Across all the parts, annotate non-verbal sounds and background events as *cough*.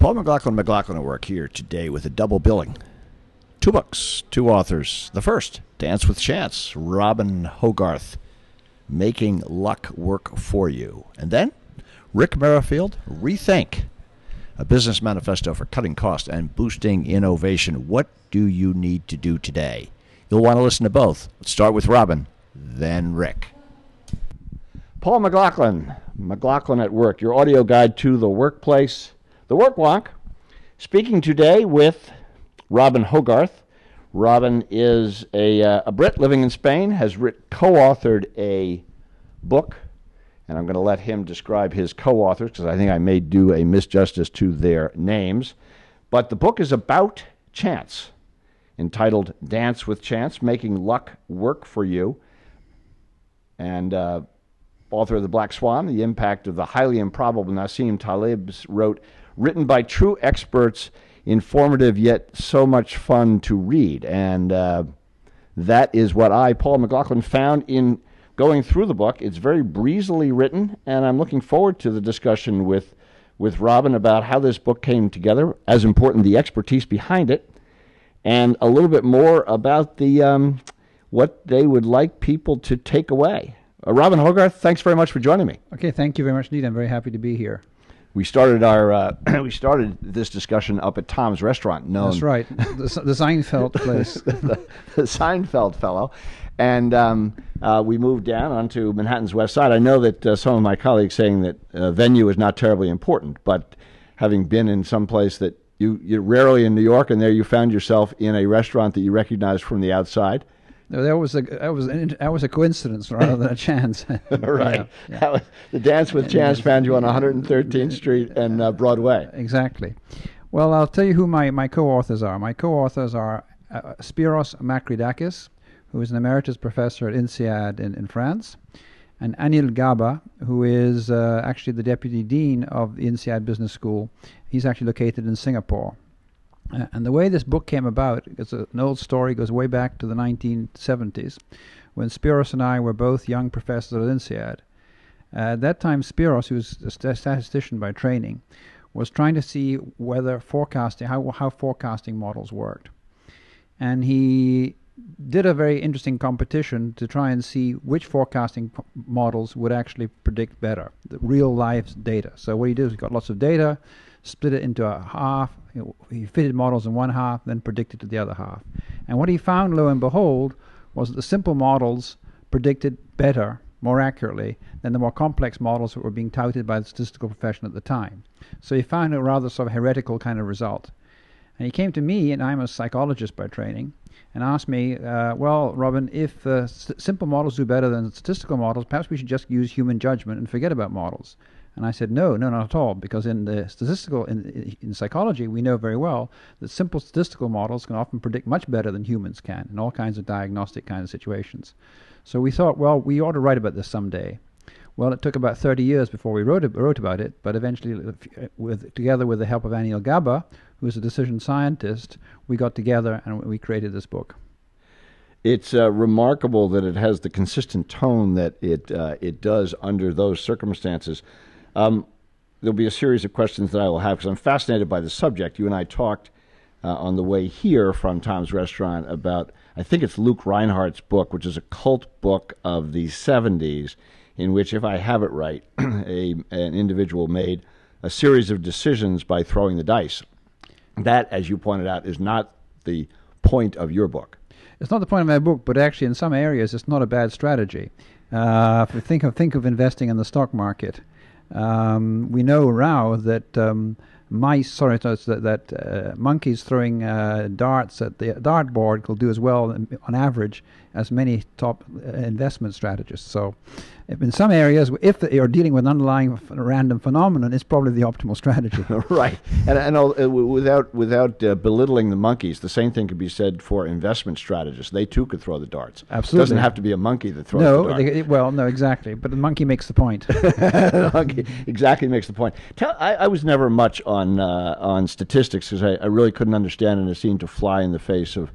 Paul McLaughlin McLaughlin at work here today with a double billing. Two books, two authors. The first, Dance with Chance, Robin Hogarth, Making Luck Work for You. And then, Rick Merrifield, Rethink, a business manifesto for cutting costs and boosting innovation. What do you need to do today? You'll want to listen to both. Let's start with Robin, then Rick. Paul McLaughlin, McLaughlin at Work, your audio guide to the workplace, the work walk. Speaking today with Robin Hogarth. Robin is a, uh, a Brit living in Spain, has co authored a book, and I'm going to let him describe his co authors because I think I may do a misjustice to their names. But the book is about chance, entitled Dance with Chance Making Luck Work for You. And uh, author of The Black Swan, The Impact of the Highly Improbable, Nassim Taleb's wrote, written by true experts, informative yet so much fun to read. And uh, that is what I, Paul McLaughlin, found in going through the book. It's very breezily written, and I'm looking forward to the discussion with, with Robin about how this book came together, as important, the expertise behind it, and a little bit more about the um, what they would like people to take away. Uh, Robin Hogarth, thanks very much for joining me. Okay, thank you very much indeed. I'm very happy to be here. We started our uh, *clears throat* we started this discussion up at Tom's Restaurant, known That's right, the, the Seinfeld *laughs* place. the, the Seinfeld fellow, and um, uh, we moved down onto Manhattan's West Side. I know that uh, some of my colleagues saying that uh, venue is not terribly important, but having been in some place that you you're rarely in New York, and there you found yourself in a restaurant that you recognized from the outside. No, that was a that was an, that was a coincidence rather than a *laughs* chance. right. *laughs* Yeah, yeah. *laughs* That was- the Dance with Chance found you on 113th Street and uh, Broadway. Exactly. Well, I'll tell you who my, my co-authors are. My co-authors are uh, Spiros Makridakis, who is an emeritus professor at INSEAD in, in France, and Anil Gaba, who is uh, actually the deputy dean of the INSEAD Business School. He's actually located in Singapore. Uh, and the way this book came about, it's a, an old story, goes way back to the 1970s, when Spiros and I were both young professors at INSEAD. Uh, at that time, Spiros, who was a st- statistician by training, was trying to see whether forecasting, how, how forecasting models worked. And he did a very interesting competition to try and see which forecasting models would actually predict better, the real life data. So what he did is he got lots of data, split it into a half. He fitted models in one half, then predicted to the other half. And what he found, lo and behold, was that the simple models predicted better, more accurately, than the more complex models that were being touted by the statistical profession at the time. So he found a rather sort of heretical kind of result. And he came to me, and I'm a psychologist by training, and asked me, uh, well, Robin, if uh, simple models do better than statistical models, perhaps we should just use human judgment and forget about models. And I said, no, no, not at all, because in the statistical, in, in psychology, we know very well that simple statistical models can often predict much better than humans can in all kinds of diagnostic kind of situations. So we thought, well, we ought to write about this someday. Well, it took about 30 years before we wrote, wrote about it, but eventually, uh, with, together with the help of Anil Gaba, who is a decision scientist, we got together and we created this book. It's uh, remarkable that it has the consistent tone that it uh, it does under those circumstances. Um, there'll be a series of questions that I will have because I'm fascinated by the subject. You and I talked uh, on the way here from Tom's Restaurant about I think it's Luke Rhinehart's book, which is a cult book of the 70s, in which, if I have it right, *clears throat* a an individual made a series of decisions by throwing the dice. That, as you pointed out, is not the point of your book. It's not the point of my book, but actually, in some areas, it's not a bad strategy. Uh, think of think of investing in the stock market, um, we know now that um, mice, sorry, that that uh, monkeys throwing uh, darts at the dartboard will do as well, on average, as many top uh, investment strategists. So, in some areas, if you're dealing with an underlying random phenomenon, it's probably the optimal strategy. *laughs* right, and and uh, without without uh, belittling the monkeys, the same thing could be said for investment strategists. They too could throw the darts. Absolutely. it doesn't have to be a monkey that throws no, the they, well, no, exactly. But the monkey makes the point. *laughs* The monkey exactly makes the point. Tell, I, I was never much on uh, on statistics because I, I really couldn't understand, and it seemed to fly in the face of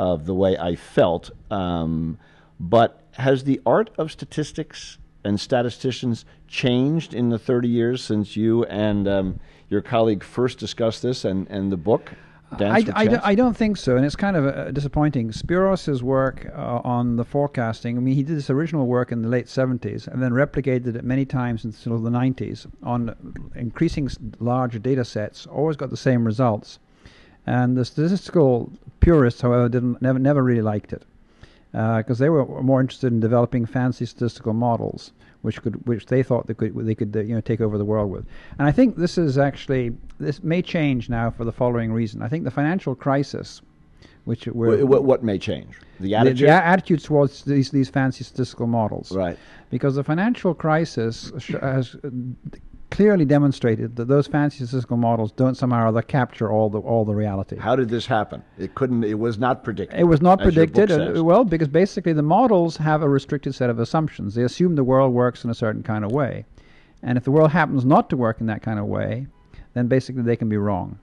of the way I felt. Um, but has the art of statistics and statisticians changed in the 30 years since you and um, your colleague first discussed this and, and the book? Dance I, I, I don't think so, and it's kind of uh, disappointing. Spiros's work uh, on the forecasting, I mean, he did this original work in the late 70s and then replicated it many times until the 90s on increasing large data sets, always got the same results. And the statistical purists, however, didn't never, never really liked it because they were more interested in developing fancy statistical models, which could, which they thought they could, they could, uh, you know, take over the world with. And I think this is actually this may change now for the following reason. I think the financial crisis, which we're, what, what may change? The the, attitude? the a- attitude towards these these fancy statistical models, Right. because the financial crisis has uh, clearly demonstrated that those fancy statistical models don't somehow or other capture all the all the reality. How did this happen? It couldn't. It was not predicted. It was not as your book predicted. uh, well, because basically the models have a restricted set of assumptions. They assume the world works in a certain kind of way. And if the world happens not to work in that kind of way, then basically they can be wrong.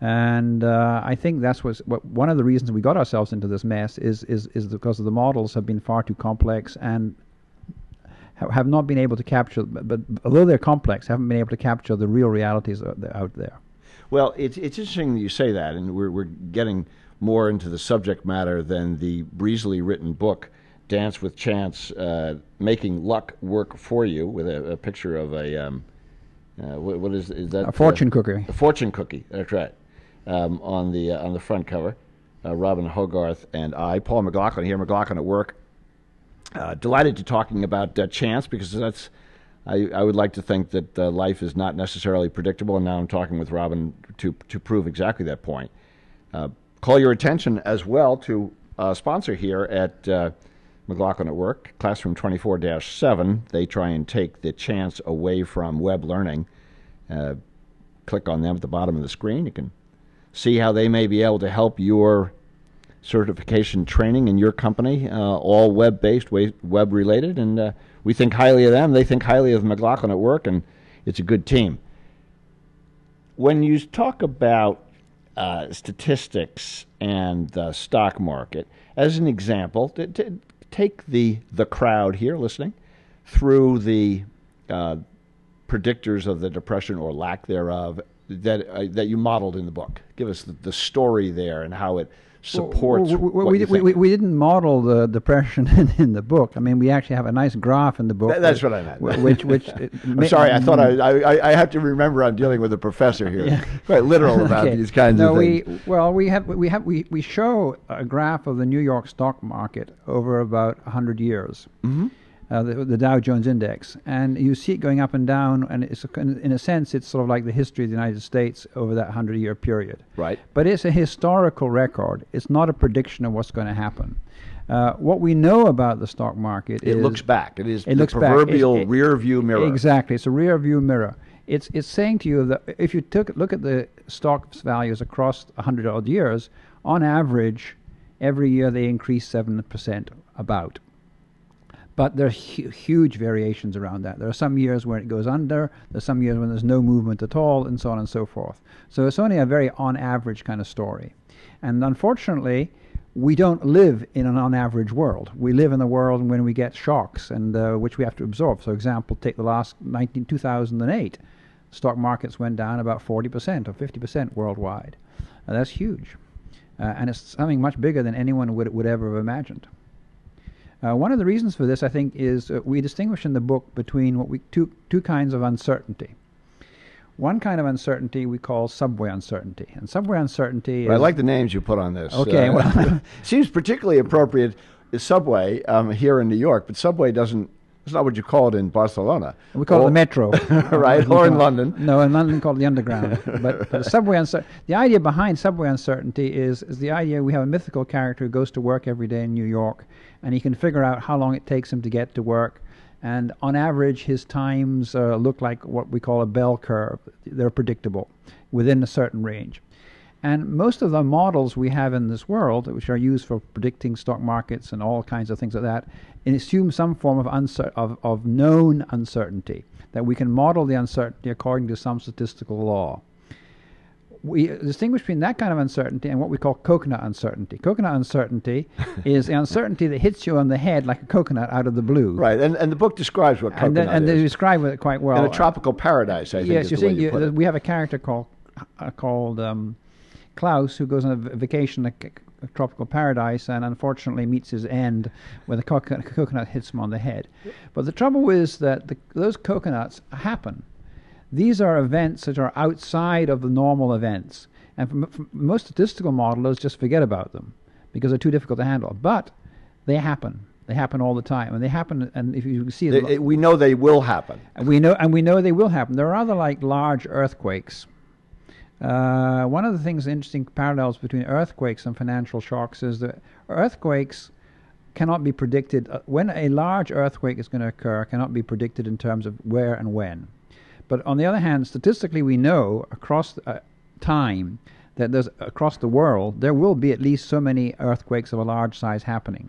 And uh, I think that's what's, what one of the reasons we got ourselves into this mess is, is, is because the models have been far too complex and have not been able to capture, but, although they're complex, haven't been able to capture the real realities out there- Well, it's it's interesting that you say that, and we're we're getting more into the subject matter than the breezily written book, "Dance with Chance: uh, Making Luck Work for You," with a, a picture of a um, uh, what, what is is that A fortune cookie. A fortune cookie. That's right. Um, on the uh, on the front cover, uh, Robin Hogarth and I, Paul McLaughlin here, McLaughlin at work. Uh, delighted to talking about uh, chance because that's I, I would like to think that uh, life is not necessarily predictable, and now I'm talking with Robin to to prove exactly that point. Uh, call your attention as well to a sponsor here at uh, McLaughlin at Work, Classroom 24-7. They try and take the chance away from web learning. Uh, click on them at the bottom of the screen. You can see how they may be able to help your certification training in your company, uh, all web based, web related, and uh, we think highly of them. They think highly of McLaughlin at work, and it's a good team. When you talk about uh, statistics and the stock market, as an example, t- t- take the the crowd here listening through the uh, predictors of the depression or lack thereof that uh, that you modeled in the book. Give us the, the story there and how it supports. Well, we, what we, we, we, we didn't model the depression *laughs* in, in the book. I mean, we actually have a nice graph in the book. Th- that's that- what I meant. Which, which *laughs* I'm sorry, I thought I, I I have to remember I'm dealing with a professor here. Yeah. *laughs* Quite literal about Okay. these kinds no, of things. we well we have we have we, we show a graph of the New York stock market over about hundred years. Mhm. Uh, the, the Dow Jones Index, and you see it going up and down, and it's in a sense it's sort of like the history of the United States over that hundred-year period. Right. But it's a historical record. It's not a prediction of what's going to happen. Uh, what we know about the stock market It is looks back. It is it the looks back. Proverbial it- rear view mirror. Exactly, it's a rear view mirror. It's it's saying to you that if you took look at the stocks values across a hundred odd years, on average, every year they increase seven percent about. But there are hu- huge variations around that. There are some years where it goes under. There's some years when there's no movement at all, and so on and so forth. So it's only a very on average kind of story. And unfortunately, we don't live in an on average world. We live in a world when we get shocks, and uh, which we have to absorb. For example, take the last 19, 2008, stock markets went down about 40% or 50% worldwide. Uh, that's huge. Uh, and it's something much bigger than anyone would, would ever have imagined. Uh, one of the reasons for this, I think, is uh, we distinguish in the book between what we two two kinds of uncertainty. One kind of uncertainty we call subway uncertainty, and subway uncertainty is I like the names you put on this. Okay, well- *laughs* seems particularly appropriate. Subway um, here in New York, but Subway doesn't. It's not what you call it in Barcelona. we call it the metro, *laughs* right? *laughs* Or in London. No, in London called the underground. *laughs* but, but subway uncer- the idea behind subway uncertainty is is the idea we have a mythical character who goes to work every day in New York, and he can figure out how long it takes him to get to work. And on average, his times uh, look like what we call a bell curve. They're predictable within a certain range. And most of the models we have in this world, which are used for predicting stock markets and all kinds of things like that, assume some form of, uncer- of, of known uncertainty, that we can model the uncertainty according to some statistical law. we distinguish between that kind of uncertainty and what we call coconut uncertainty. Coconut uncertainty *laughs* is the uncertainty that hits you on the head like a coconut out of the blue. Right, and, and the book describes what And, coconut then, and they describe it quite well. In a tropical paradise, I think yes, is you're saying you you, put it. we have a character called uh, called um, Klaus who goes on a vacation to a tropical paradise and unfortunately meets his end when the coconut, coconut hits him on the head. But the trouble is that the, those coconuts happen. These are events that are outside of the normal events, and for, m- for most statistical modelers just forget about them because they're too difficult to handle. But they happen. They happen all the time, and they happen. And if you see, They- it- we know they will happen. and we know, and we know they will happen. They're rather like large earthquakes. Uh, one of the things, interesting parallels between earthquakes and financial shocks is that earthquakes cannot be predicted. Uh, when a large earthquake is going to occur, cannot be predicted in terms of where and when. But on the other hand, statistically, we know across uh, time that there's across the world there will be at least so many earthquakes of a large size happening.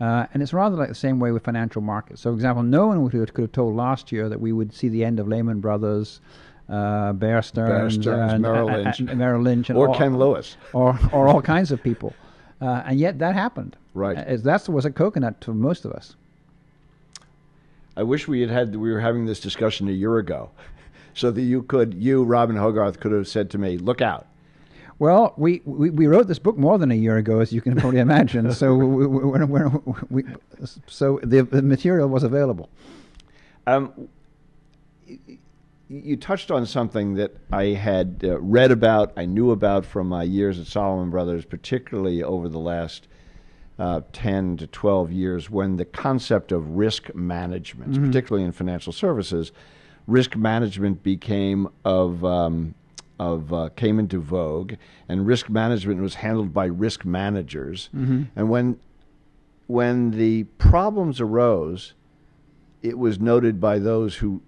Uh, and it's rather like the same way with financial markets. So, for example, no one could have told last year that we would see the end of Lehman Brothers, uh, Bear Stearns, Stearns, and, Merrill and- Lynch. and Merrill Lynch, and Or all- Ken Lewis. or or all kinds of people, uh, and yet that happened. Right. Uh, as that was a coconut to most of us. I wish we had had we were having this discussion a year ago, so that you could you Robin Hogarth could have said to me, "Look out." Well, we, we, we wrote this book more than a year ago, as you can probably imagine. so we, we, we, so the, the material was available. Um, you touched on something that I had uh, read about, I knew about from my years at Salomon Brothers, particularly over the last uh, 10 to 12 years, when the concept of risk management, particularly in financial services, risk management became of. Um, of uh, came into vogue, and risk management was handled by risk managers. And when when the problems arose, it was noted by those who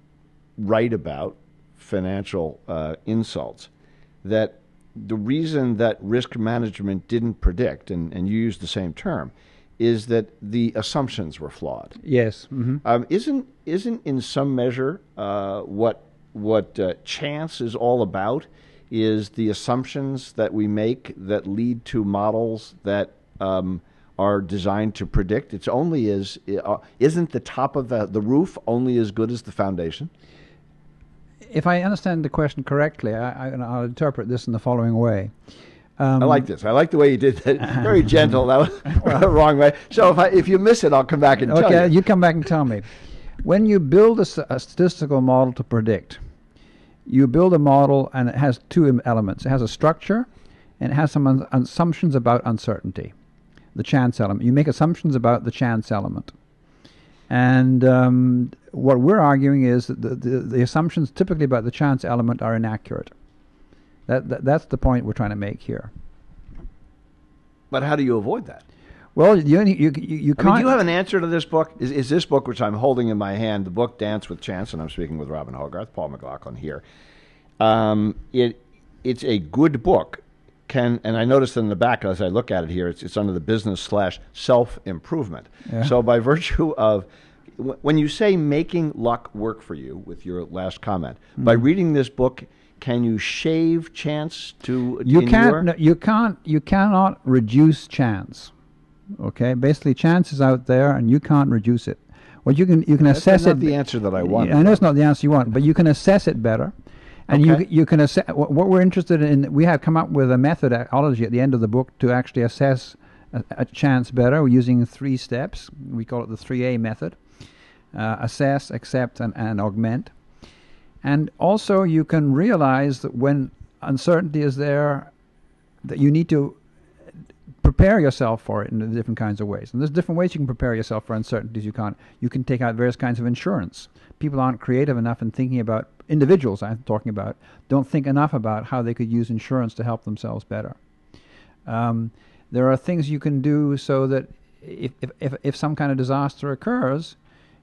write about financial uh, insults that the reason that risk management didn't predict, and, and you used the same term, is that the assumptions were flawed. Yes. hmm Um, isn't isn't in some measure uh, what what uh, chance is all about? Is the assumptions that we make that lead to models that um, are designed to predict? It's only as uh, isn't the top of the the roof only as good as the foundation? If I understand the question correctly, I, I, I'll interpret this in the following way. Um, I like this. I like the way you did that. *laughs* Very gentle. That was *laughs* *laughs* the wrong way. So if I, if you miss it, I'll come back and tell Okay, you. you come back and tell me. When you build a statistical model to predict, you build a model and it has two elements. It has a structure and it has some un- assumptions about uncertainty, the chance element. You make assumptions about the chance element. And um, what we're arguing is that the, the, the assumptions typically about the chance element are inaccurate. That, that, that's the point we're trying to make here. But how do you avoid that? Well, you, you, you, you can't. mean, do you have an answer to this book? Is, is this book, which I'm holding in my hand, the book Dance with Chance, and I'm speaking with Robin Hogarth, Paul McLaughlin here. Um, it it's a good book. Can and I noticed in the back as I look at it here, it's it's under the business slash self improvement. Yeah. So by *laughs* virtue of when you say making luck work for you, with your last comment, by Mm-hmm. reading this book, can you shave chance to you can't your- you can't you cannot reduce chance okay basically chance is out there and you can't reduce it well you can you can That's assess not it the answer that I want. i know it's not the answer you want but you can assess it better and Okay. you you can assess what, we're interested in we have come up with a methodology at the end of the book to actually assess a, a chance better we're using three steps. We call it the 3a method. Uh, assess accept and, and augment. And also, you can realize that when uncertainty is there, that you need to prepare yourself for it in different kinds of ways. And there's different ways you can prepare yourself for uncertainties. You can't. You can take out various kinds of insurance. People aren't creative enough in thinking about individuals. I'm talking about don't think enough about how they could use insurance to help themselves better. Um, there are things you can do so that if, if, if, if some kind of disaster occurs,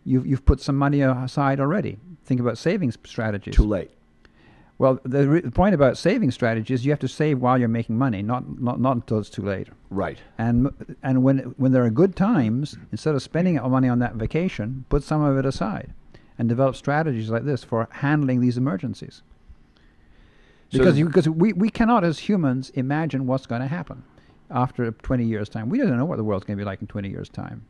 you've, you've put some money aside already. Think about savings strategies. Too late. Well, the, re- the point about saving strategies, you have to save while you're making money, not, not, not until it's too late. Right. And, and when, when there are good times, instead of spending money on that vacation, put some of it aside and develop strategies like this for handling these emergencies. So- because you, because we, we cannot as humans imagine what's going to happen after 20 years time. We don't know what the world's going to be like in 20 years time.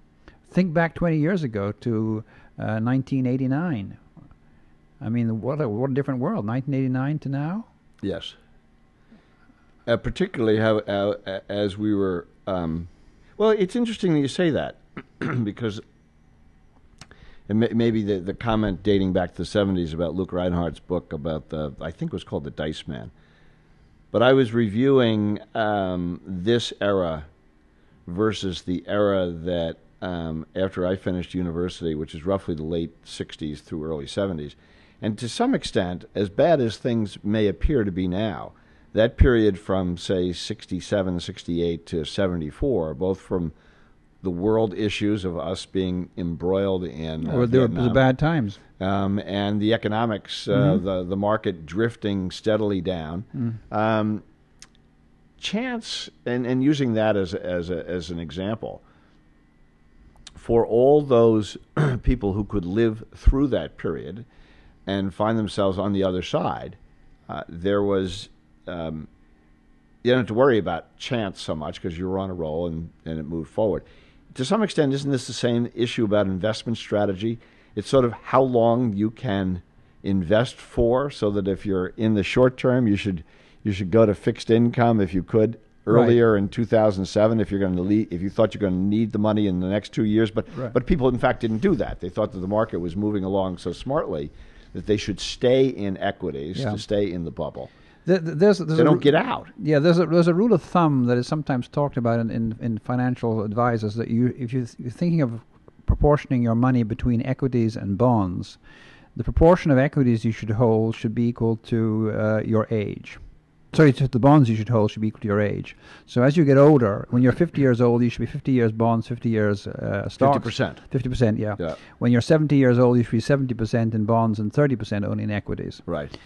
Think back 20 years ago to uh, 1989. I mean, what a, what a different world. 1989 to now. Yes. Uh, particularly how, a- as we were. Um, well, it's interesting that you say that *clears throat* because may, maybe the the comment dating back to the '70s about Luke Rhinehart's book about the I think it was called the Dice Man. But I was reviewing um, this era versus the era that um, after I finished university, which is roughly the late '60s through early '70s, and to some extent, as bad as things may appear to be now, that period from say 67, 68 to 74, both from the world issues of us being embroiled in uh, Or there were Vietnam, bad times. um, and the economics, uh, the the market drifting steadily down. Um, chance, and, and using that as as a, as an example, for all those *clears throat* people who could live through that period and find themselves on the other side, uh, there was. Um, you don't have to worry about chance so much because you were on a roll and, and it moved forward. To some extent, isn't this the same issue about investment strategy? It's sort of how long you can invest for, so that if you're in the short term, you should you should go to fixed income if you could earlier in 2007 if you're going to lead, if you thought you're going to need the money in the next two years. But Right. but people in fact didn't do that. They thought that the market was moving along so smartly that they should stay in equities Yeah. to stay in the bubble. There- there's, there's They don't get out. Yeah, there's a there's a rule of thumb that is sometimes talked about in, in, in financial advisors that you if you you're thinking of proportioning your money between equities and bonds, the proportion of equities you should hold should be equal to uh, your age. Sorry, the bonds you should hold should be equal to your age. So as you get older, when you're 50 years old, you should be 50 years bonds, 50 years uh, stocks. 50%. 50%, yeah. Yeah. When you're 70 years old, you should be 70% in bonds and 30% only in equities. Right.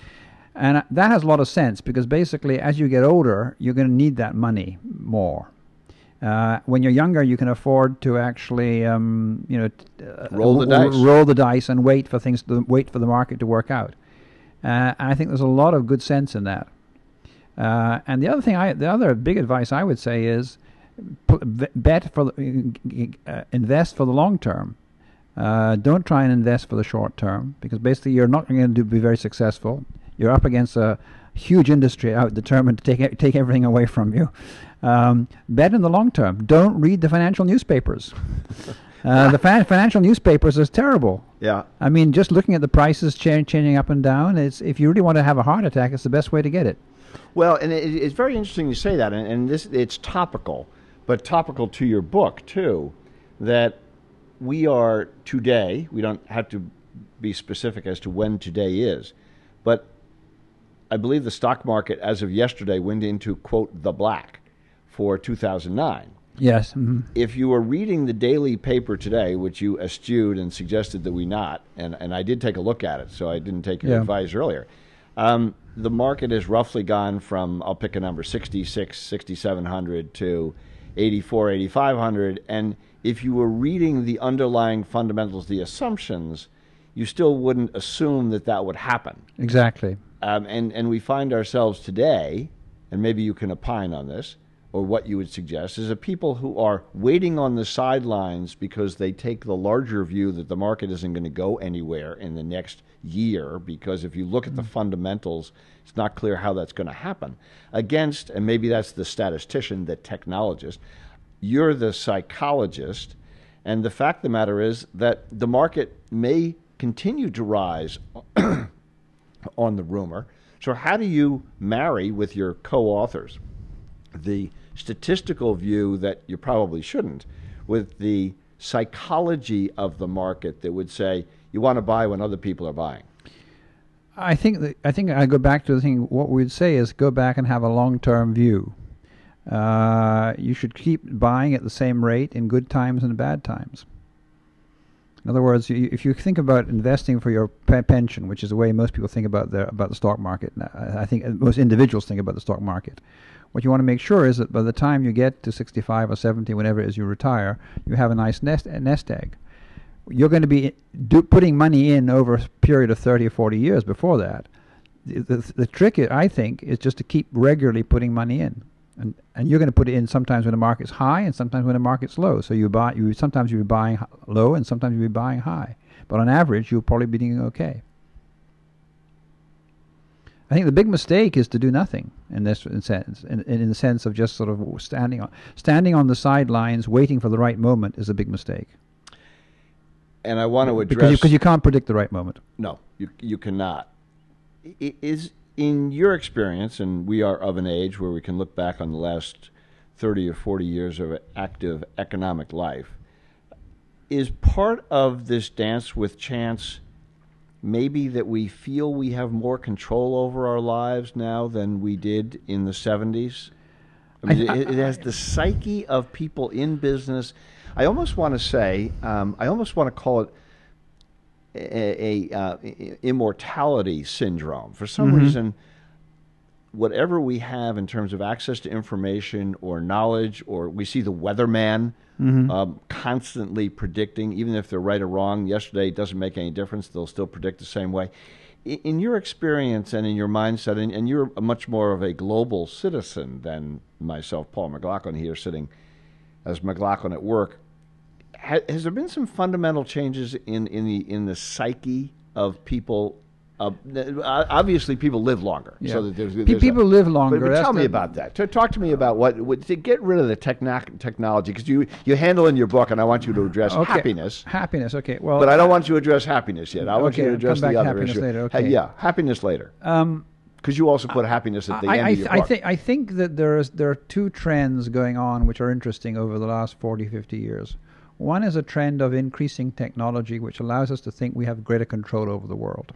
And uh, that has a lot of sense because basically, as you get older, you're going to need that money more. Uh, when you're younger, you can afford to actually, um, you know, t- uh, Roll the dice. roll the dice, and wait for things to wait for the market to work out. Uh, and I think there's a lot of good sense in that. Uh, and the other thing, I the other big advice I would say is, bet for the, uh, invest for the long term. Uh, don't try and invest for the short term because basically you're not going to be very successful. You're up against a huge industry out determined to take take everything away from you. Um, bet in the long term. Don't read the financial newspapers. *laughs* Uh, the fin- financial newspapers is terrible. Yeah. I mean, just looking at the prices cha- changing up and down, it's if you really want to have a heart attack, it's the best way to get it. Well, and it, it's very interesting you say that, and, and this it's topical, but topical to your book too. That we are today. We don't have to be specific as to when today is, but I believe the stock market, as of yesterday, went into quote the black for 2009. Yes. mhm. If you were reading the daily paper today, which you eschewed and suggested that we not, and, and I did take a look at it, so I didn't take your Yeah. advice earlier. Um, the market has roughly gone from, I'll pick a number, 66, 6,700 to 84, 8,500. And if you were reading the underlying fundamentals, the assumptions, you still wouldn't assume that that would happen. Exactly. Um, and, and we find ourselves today, and maybe you can opine on this, or what you would suggest, is that people who are waiting on the sidelines because they take the larger view that the market isn't going to go anywhere in the next year, because if you look at the hmm. fundamentals, it's not clear how that's going to happen. Against, and maybe that's the statistician, the technologist, you're the psychologist, and the fact of the matter is that the market may continue to rise *clears throat* on the rumor. So, how do you marry with your co authors the statistical view that you probably shouldn't with the psychology of the market that would say you want to buy when other people are buying? I think that, I think I go back to the thing. What we'd say is go back and have a long-term view. Uh, you should keep buying at the same rate in good times and bad times. In other words, you, if you think about investing for your pe- pension, which is the way most people think about the about the stock market, I think most individuals think about the stock market. What you want to make sure is that by the time you get to 65 or 70, whenever it is you retire, you have a nice nest nest egg. You're going to be do, putting money in over a period of 30 or 40 years before that. the, the, the trick, i- think, is just to keep regularly putting money in, and and you're going to put it in sometimes when the market's high and sometimes when the market's low. So you buy, you sometimes you'll be buying low and sometimes you'll be buying high, but on average you'll probably be doing okay. I think the big mistake is to do nothing in this sense, in, in the sense of just sort of standing on standing on the sidelines, waiting for the right moment, is a big mistake. And I want to address because you, 'cause you can't predict the right moment. No, you you cannot. I- Is in your experience, and we are of an age where we can look back on the last thirty or forty years of active economic life. Is part of this dance with chance maybe that we feel we have more control over our lives now than we did in the seventies? I mean, I- it, it has the psyche of people in business. I almost want to say, um, I almost want to call it a, a uh, immortality syndrome. For some reason, whatever we have in terms of access to information or knowledge, or we see the weatherman um, constantly predicting, even if they're right or wrong. Yesterday it doesn't make any difference; they'll still predict the same way. I- In your experience and in your mindset, and, and you're much more of a global citizen than myself, Paul McLaughlin, here sitting as McLaughlin at work ha, has there been some fundamental changes in, in the in the psyche of people? Uh, obviously, people live longer, Yeah. so that there's, there's people a- live longer, but that's tell me the- about that. Talk to me about what, what to get rid of the techno- technology because you you handle in your book, and I want you to address Okay. happiness. Happiness. Okay. Well, But I don't want you to address happiness yet. I want Okay, you to address the other happiness issue. later, okay. yeah, happiness later. Um, Because you also put happiness at the I, end I, of your th- I think I think that there is there are two trends going on which are interesting over the last 40, 50 years. One is a trend of increasing technology, which allows us to think we have greater control over the world.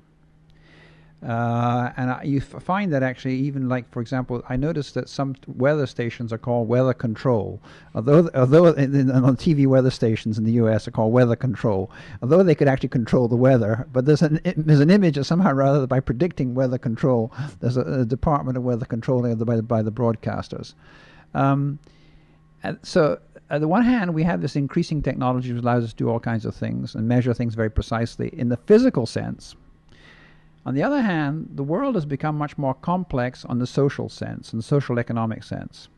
Uh, and I, you f- find that actually, even like for example, I noticed that some weather stations are called weather control. Although, although in, in, on TV weather stations in the U.S. are called weather control. Although they could actually control the weather, but there's an there's an image of somehow rather by predicting weather control, there's a, a department of weather control there by the, by the broadcasters. Um, so, on the one hand, we have this increasing technology which allows us to do all kinds of things and measure things very precisely in the physical sense. On the other hand, the world has become much more complex on the social sense and social economic sense.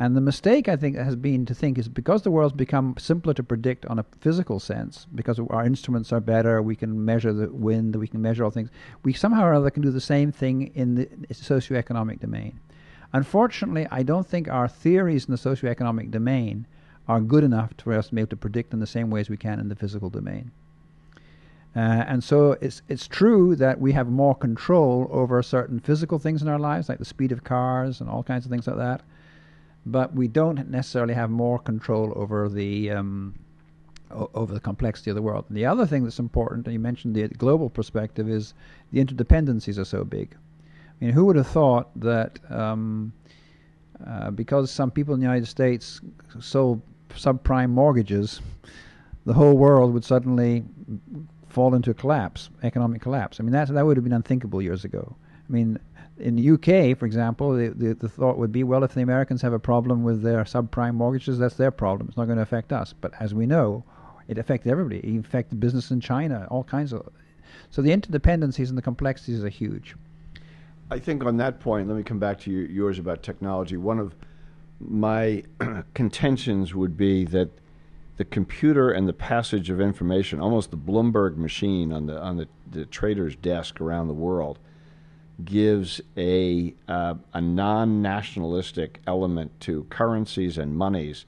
And the mistake I think has been to think is because the world's become simpler to predict on a physical sense, because our instruments are better, we can measure the wind, we can measure all things, we somehow or other can do the same thing in the socioeconomic domain. Unfortunately, I don't think our theories in the socioeconomic domain are good enough for us to be able to predict in the same way as we can in the physical domain. Uh, and so it's it's true that we have more control over certain physical things in our lives, like the speed of cars and all kinds of things like that. But we don't necessarily have more control over the um, o- over the complexity of the world. And the other thing that's important, and you mentioned the global perspective, is the interdependencies are so big. I mean, who would have thought that um, uh, because some people in the United States sold subprime mortgages, the whole world would suddenly fall into a collapse, economic collapse. I mean, that that would have been unthinkable years ago. I mean, in the UK, for example, the, the, the thought would be, well, if the Americans have a problem with their subprime mortgages, that's their problem. It's not going to affect us. But as we know, it affected everybody. It affected business in China, all kinds of. So the interdependencies and the complexities are huge. I think on that point, let me come back to your, yours about technology. One of my *clears throat* contentions would be that the computer and the passage of information, almost the Bloomberg machine on the on the, the trader's desk around the world, gives a uh, a non-nationalistic element to currencies and monies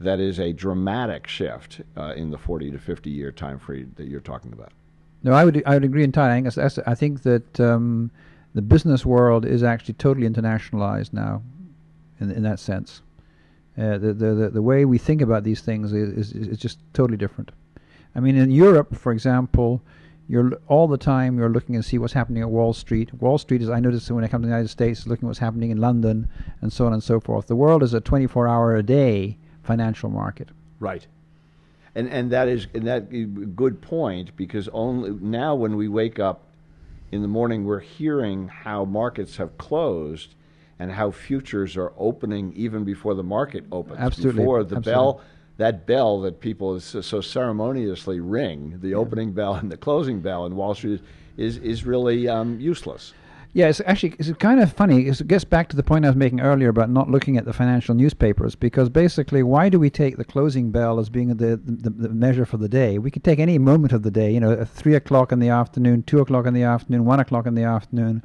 that is a dramatic shift uh, in the 40 to 50 year time frame that you're talking about. No, I would I would agree entirely. I, think that um, the business world is actually totally internationalized now, in in that sense. Uh, the, the the way we think about these things is, is is just totally different. I mean, in Europe, for example, you're all the time you're looking and see what's happening at Wall Street. Wall Street is I notice when I come to the United States, looking what's happening in London and so on and so forth. The world is a 24 hour a day financial market. Right. And and that is and that a good point because only now when we wake up in the morning we're hearing how markets have closed and how futures are opening even before the market opens. Absolutely. Before the Absolutely. bell that bell that people so so ceremoniously ring, the opening bell and the closing bell in Wall Street is is really um, useless. Yeah, it's actually it's kind of funny. It gets back to the point I was making earlier about not looking at the financial newspapers because basically, why do we take the closing bell as being the, the, the measure for the day? We could take any moment of the day, you know, three o'clock in the afternoon, two o'clock in the afternoon, one o'clock in the afternoon,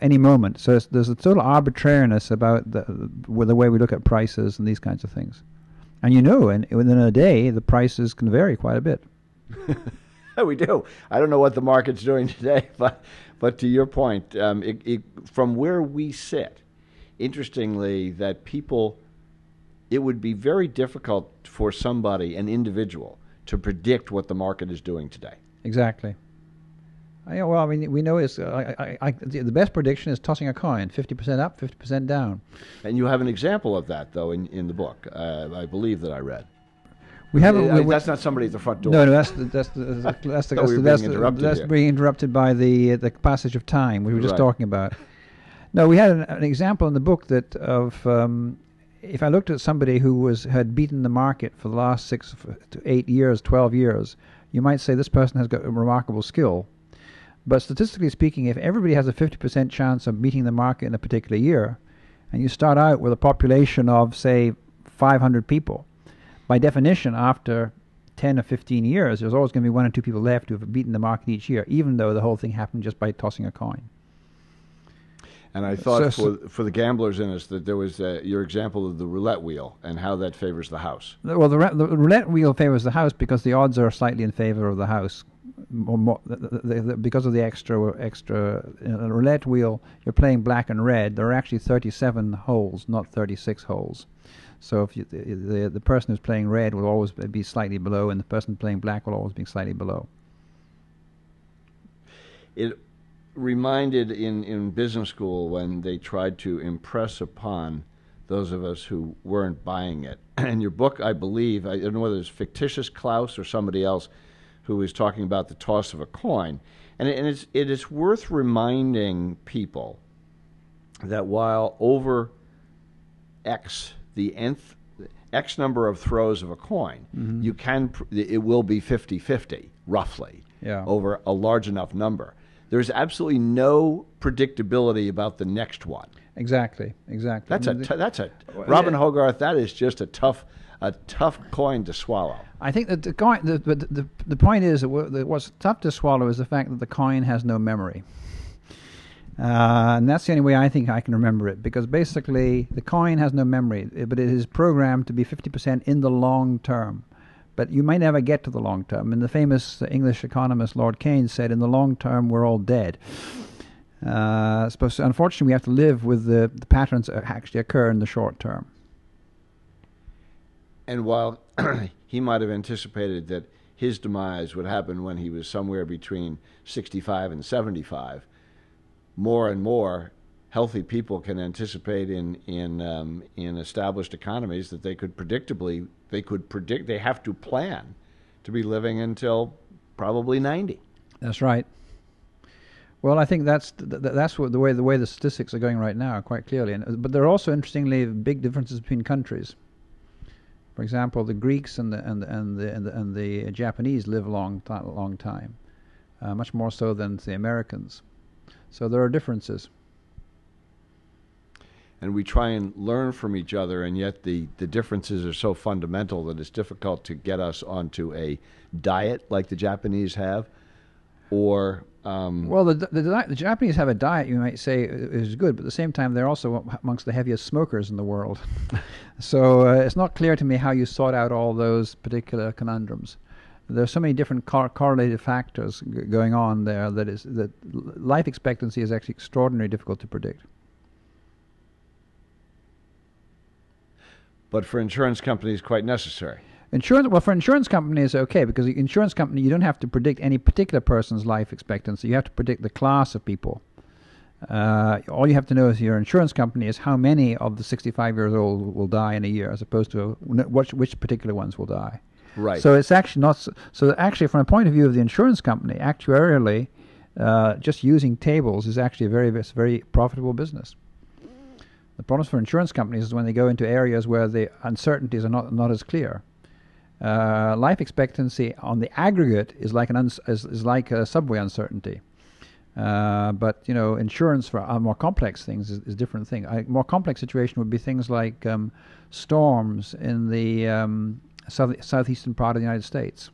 any moment. So there's a total arbitrariness about the, the way we look at prices and these kinds of things. And you know, and within a day, the prices can vary quite a bit. *laughs* we do. I don't know what the market's doing today, *laughs* but but to your point, um, it, it, from where we sit, interestingly, that people, it would be very difficult for somebody, an individual, to predict what the market is doing today. Exactly. I, well, I mean, we know it's uh, I, I, the best prediction is tossing a coin, fifty percent up, fifty percent down. And you have an example of that, though, in, in the book. Uh, I believe that I read. We have Uh, that's not somebody at the front door. No, no, that's the, that's the, that's the, *laughs* that's, the, we that's, being the, interrupted that's being interrupted by the uh, the passage of time we were just Right. talking about. No, we had an, an example in the book that of um, if I looked at somebody who was had beaten the market for the last six to eight years, twelve years, you might say this person has got a remarkable skill. But statistically speaking, if everybody has a 50% chance of beating the market in a particular year, and you start out with a population of, say, 500 people, by definition, after 10 or 15 years, there's always going to be one or two people left who have beaten the market each year, even though the whole thing happened just by tossing a coin. And I thought So- for for the gamblers in us that there was uh, your example of the roulette wheel and how that favors the house. Well, the, the roulette wheel favors the house because the odds are slightly in favor of the house. Or more, the, the, because of the extra extra a roulette wheel, you're playing black and red. There are actually 37 holes, not 36 holes. So if you, the, the the person who's playing red will always be slightly below, and the person playing black will always be slightly below. It reminded in, in business school when they tried to impress upon those of us who weren't buying it. *clears throat* And your book, I believe, I don't know whether it's fictitious Klaus or somebody else who was talking about the toss of a coin. And, it, and it's, it is worth reminding people that while over X, the nth, X number of throws of a coin, you can, it will be 50 50, roughly Yeah. over a large enough number. There's absolutely no predictability about the next one. Exactly, exactly. That's a Mm, that's a Robin Hogarth. That is just a tough a tough coin to swallow. I think that the coin. The, the, the, the point is that what's tough to swallow is the fact that the coin has no memory. Uh, and that's the only way I think I can remember it because basically the coin has no memory, eh, but it is programmed to be 50% in the long term. But you may never get to the long term. And the famous English economist Lord Keynes said, "In the long term, we're all dead." Uh, so unfortunately, we have to live with the, the patterns that actually occur in the short term. And while *clears throat* he might have anticipated that his demise would happen when he was somewhere between 65 and 75, more and more healthy people can anticipate in in um, in established economies that they could predictably they could predict they have to plan to be living until probably 90. That's right. Well, I think that's th- th- that's what the way the way the statistics are going right now, quite clearly. And, but there are also interestingly big differences between countries. For example, the Greeks and the and and the, and the, and the Japanese live a long long time, uh, much more so than the Americans. So there are differences. and we try and learn from each other, and yet the, the differences are so fundamental that it's difficult to get us onto a diet like the Japanese have, or um, Well, the, the the the Japanese have a diet you might say is good, but at the same time they're also amongst the heaviest smokers in the world. *laughs* so uh, it's not clear to me how you sort out all those particular conundrums. There's so many different cor- correlated factors g- going on there that is that life expectancy is actually extraordinarily difficult to predict. but for insurance companies, quite necessary. Insurance, well, for insurance companies, okay, because the insurance company, you don't have to predict any particular person's life expectancy. You have to predict the class of people. Uh, all you have to know is your insurance company is how many of the 65 years old will die in a year, as opposed to which, which particular ones will die. Right. So it's actually not. So, so actually, from a point of view of the insurance company, actuarially, uh, just using tables is actually a very, very, very profitable business. The problems for insurance companies is when they go into areas where the uncertainties are not not as clear. Uh, life expectancy on the aggregate is like an uns- is, is like a subway uncertainty. Uh, but you know, insurance for uh, more complex things is, is a different thing. A more complex situation would be things like um, storms in the um, south, southeastern part of the United States,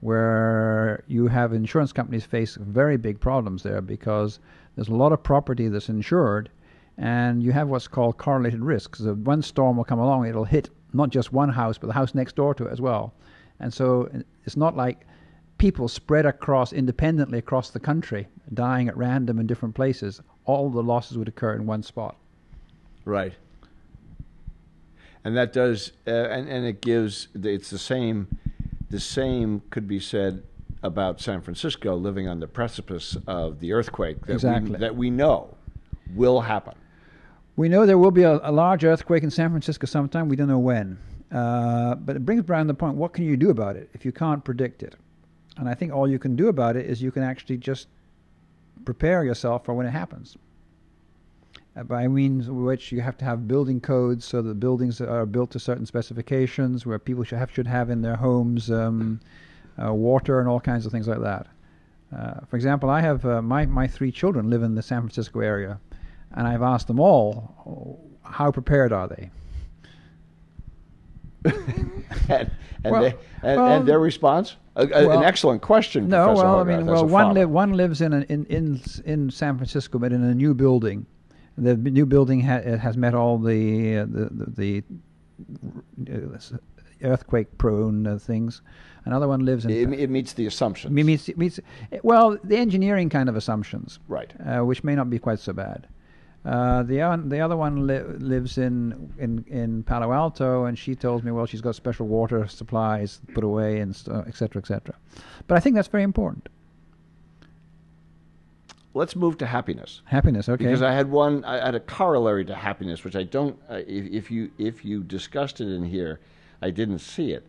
where you have insurance companies face very big problems there because there's a lot of property that's insured, and you have what's called correlated risks. One storm will come along, it'll hit not just one house, but the house next door to it as well. And so it's not like people spread across independently across the country, dying at random in different places, all the losses would occur in one spot. Right. And that does, uh, and and it gives. It's the same. The same could be said about San Francisco living on the precipice of the earthquake that Exactly. we, that we know will happen. We know there will be a, a large earthquake in San Francisco sometime. We don't know when. Uh, but it brings around the point what can you do about it if you can't predict it? And I think all you can do about it is you can actually just prepare yourself for when it happens. Uh, by means of which you have to have building codes so that buildings are built to certain specifications, where people should have, should have in their homes um, uh, water and all kinds of things like that. Uh, for example, I have uh, my, my three children live in the San Francisco area, and I've asked them all, how prepared are they? *laughs* and and, Well, they, and, well, and their response? A, a- well, an excellent question. No, Professor well, I mean, well, one li- one lives in, a, in in in San Francisco, but in a new building. The new building ha- has met all the uh, the the, the uh, earthquake-prone uh, things. Another one lives in. it, it meets the assumptions. me- meets, meets, well, the engineering kind of assumptions, right. uh, which may not be quite so bad. Uh, the un- the other one li- lives in, in in Palo Alto, and she tells me, well, she's got special water supplies put away, and st- et cetera, et cetera. But I think that's very important. Let's move to happiness. Happiness, okay. Because I had one, I had a corollary to happiness, which I don't. Uh, if, if you if you discussed it in here, I didn't see it,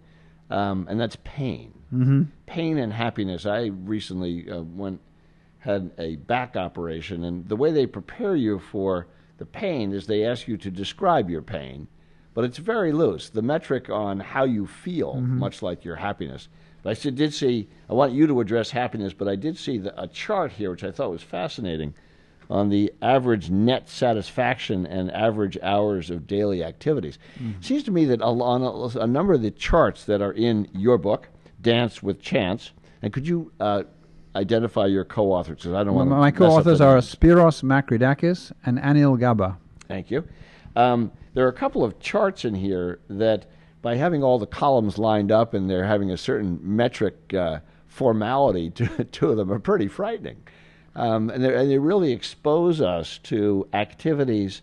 um, and that's pain. mm-hmm. Pain and happiness. I recently uh, went had a back operation, and the way they prepare you for the pain is they ask you to describe your pain, but it's very loose. The metric on how you feel, much like your happiness. But I did see. I want you to address happiness, but I did see the, a chart here, which I thought was fascinating, on the average net satisfaction and average hours of daily activities. Seems to me that a, on a, a number of the charts that are in your book, Dance with Chance, and could you uh, identify your co-authors? Because I don't want my co-authors are Spyros Makridakis and Anil Gaba. Thank you. Um, there are a couple of charts in here that, by having all the columns lined up and they're having a certain metric uh, formality *laughs* to, to them, are pretty frightening. Um, and, they- and they really expose us to activities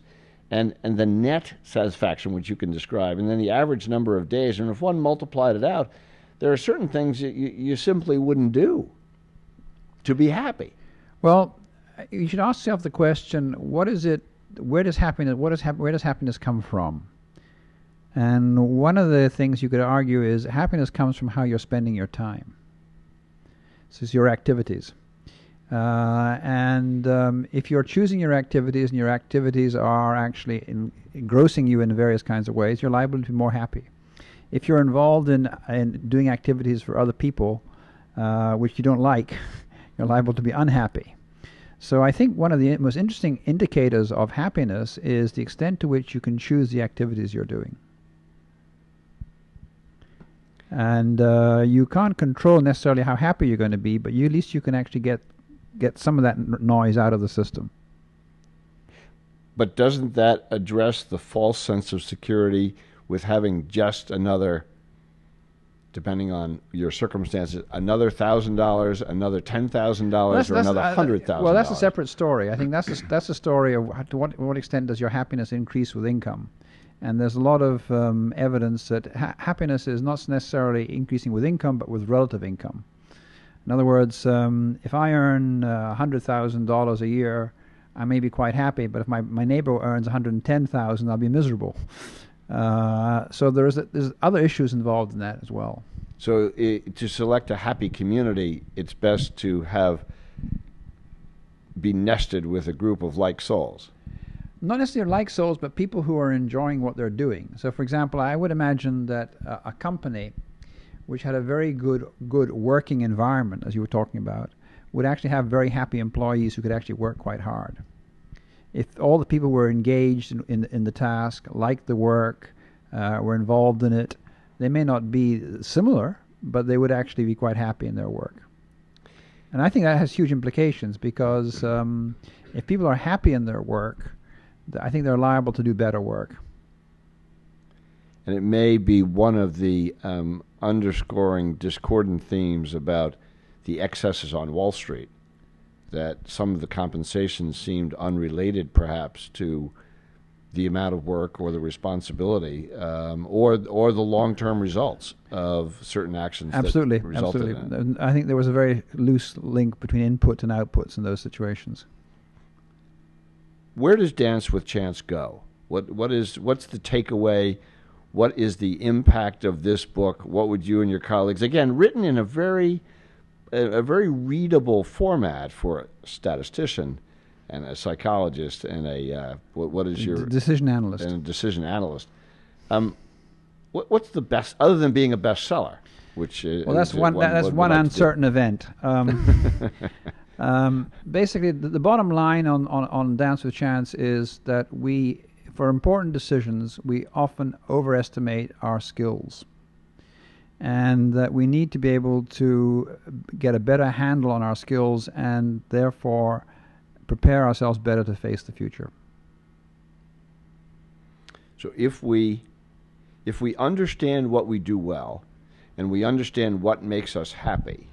and, and the net satisfaction, which you can describe, and then the average number of days. And if one multiplied it out, there are certain things that you, you simply wouldn't do to be happy. Well, you should ask yourself the question: What is it? Where does happiness? What is hap- Where does happiness come from? And one of the things you could argue is happiness comes from how you're spending your time. This is your activities. Uh, and um, if you're choosing your activities and your activities are actually in, engrossing you in various kinds of ways, you're liable to be more happy. If you're involved in, in doing activities for other people, uh, which you don't like, *laughs* you're liable to be unhappy. So I think one of the most interesting indicators of happiness is the extent to which you can choose the activities you're doing. And uh, you can't control necessarily how happy you're going to be, but you, at least you can actually get get some of that n- noise out of the system. But doesn't that address the false sense of security with having just another, depending on your circumstances, another thousand dollars, another ten thousand dollars, or another uh, hundred thousand? Well, that's a separate story. I think that's a, that's a story of to what what extent does your happiness increase with income, and there's a lot of um, evidence that ha- happiness is not necessarily increasing with income, but with relative income. In other words, um, if I earn uh, hundred thousand dollars a year, I may be quite happy, but if my, my neighbor earns one hundred and ten thousand, I'll be miserable. Uh, so there's a, there's other issues involved in that as well. So i to select a happy community, it's best to have be nested with a group of like souls. not necessarily like souls, but people who are enjoying what they're doing. So, for example, I would imagine that uh, a company which had a very good good working environment, as you were talking about, would actually have very happy employees who could actually work quite hard. If all the people were engaged in, in, in the task, liked the work, uh, were involved in it, they may not be similar, but they would actually be quite happy in their work. And I think that has huge implications because um, if people are happy in their work, I think they're liable to do better work. And it may be one of the um, underscoring discordant themes about the excesses on Wall Street, that some of the compensation seemed unrelated perhaps to the amount of work or the responsibility um, or or the long term results of certain actions. Absolutely, absolutely. I think there was a very loose link between input and outputs in those situations. Where does Dance with Chance go? What what is what's the takeaway? What is the impact of this book? What would you and your colleagues again written in a very a, a very readable format for a statistician and a psychologist and a uh, what, what is your decision analyst and a decision analyst. Um, what, what's the best other than being a bestseller? Which well, that's one, one that's one uncertain event. Um, *laughs* um, basically, the, the, bottom line on, on, on Dance with Chance is that we, for important decisions, we often overestimate our skills and that we need to be able to get a better handle on our skills and therefore prepare ourselves better to face the future. So if we if we understand what we do well and we understand what makes us happy,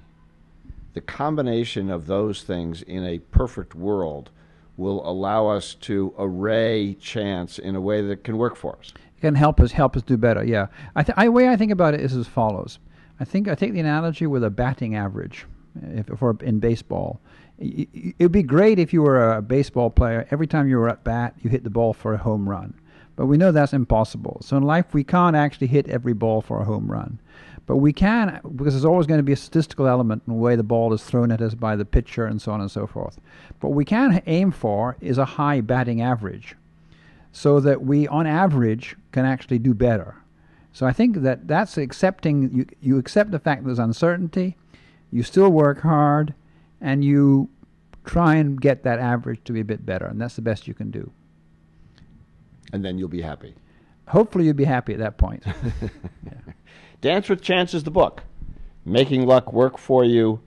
the combination of those things in a perfect world will allow us to array chance in a way that can work for us. Can help us help us do better. Yeah, I th- I, way I think about it is as follows. I think I take the analogy with a batting average, if for in baseball it would be great if you were a baseball player. Every time you were at bat, you hit the ball for a home run. But we know that's impossible. So in life, we can't actually hit every ball for a home run. But we can, because there's always going to be a statistical element in the way the ball is thrown at us by the pitcher and so on and so forth. But what we can aim for is a high batting average so that we, on average, can actually do better. So I think that that's accepting, you, you accept the fact there's uncertainty, you still work hard, and you try and get that average to be a bit better, and that's the best you can do. And then you'll be happy. Hopefully, you'll be happy at that point. *laughs* yeah. Dance with Chance is the book, making luck work for you.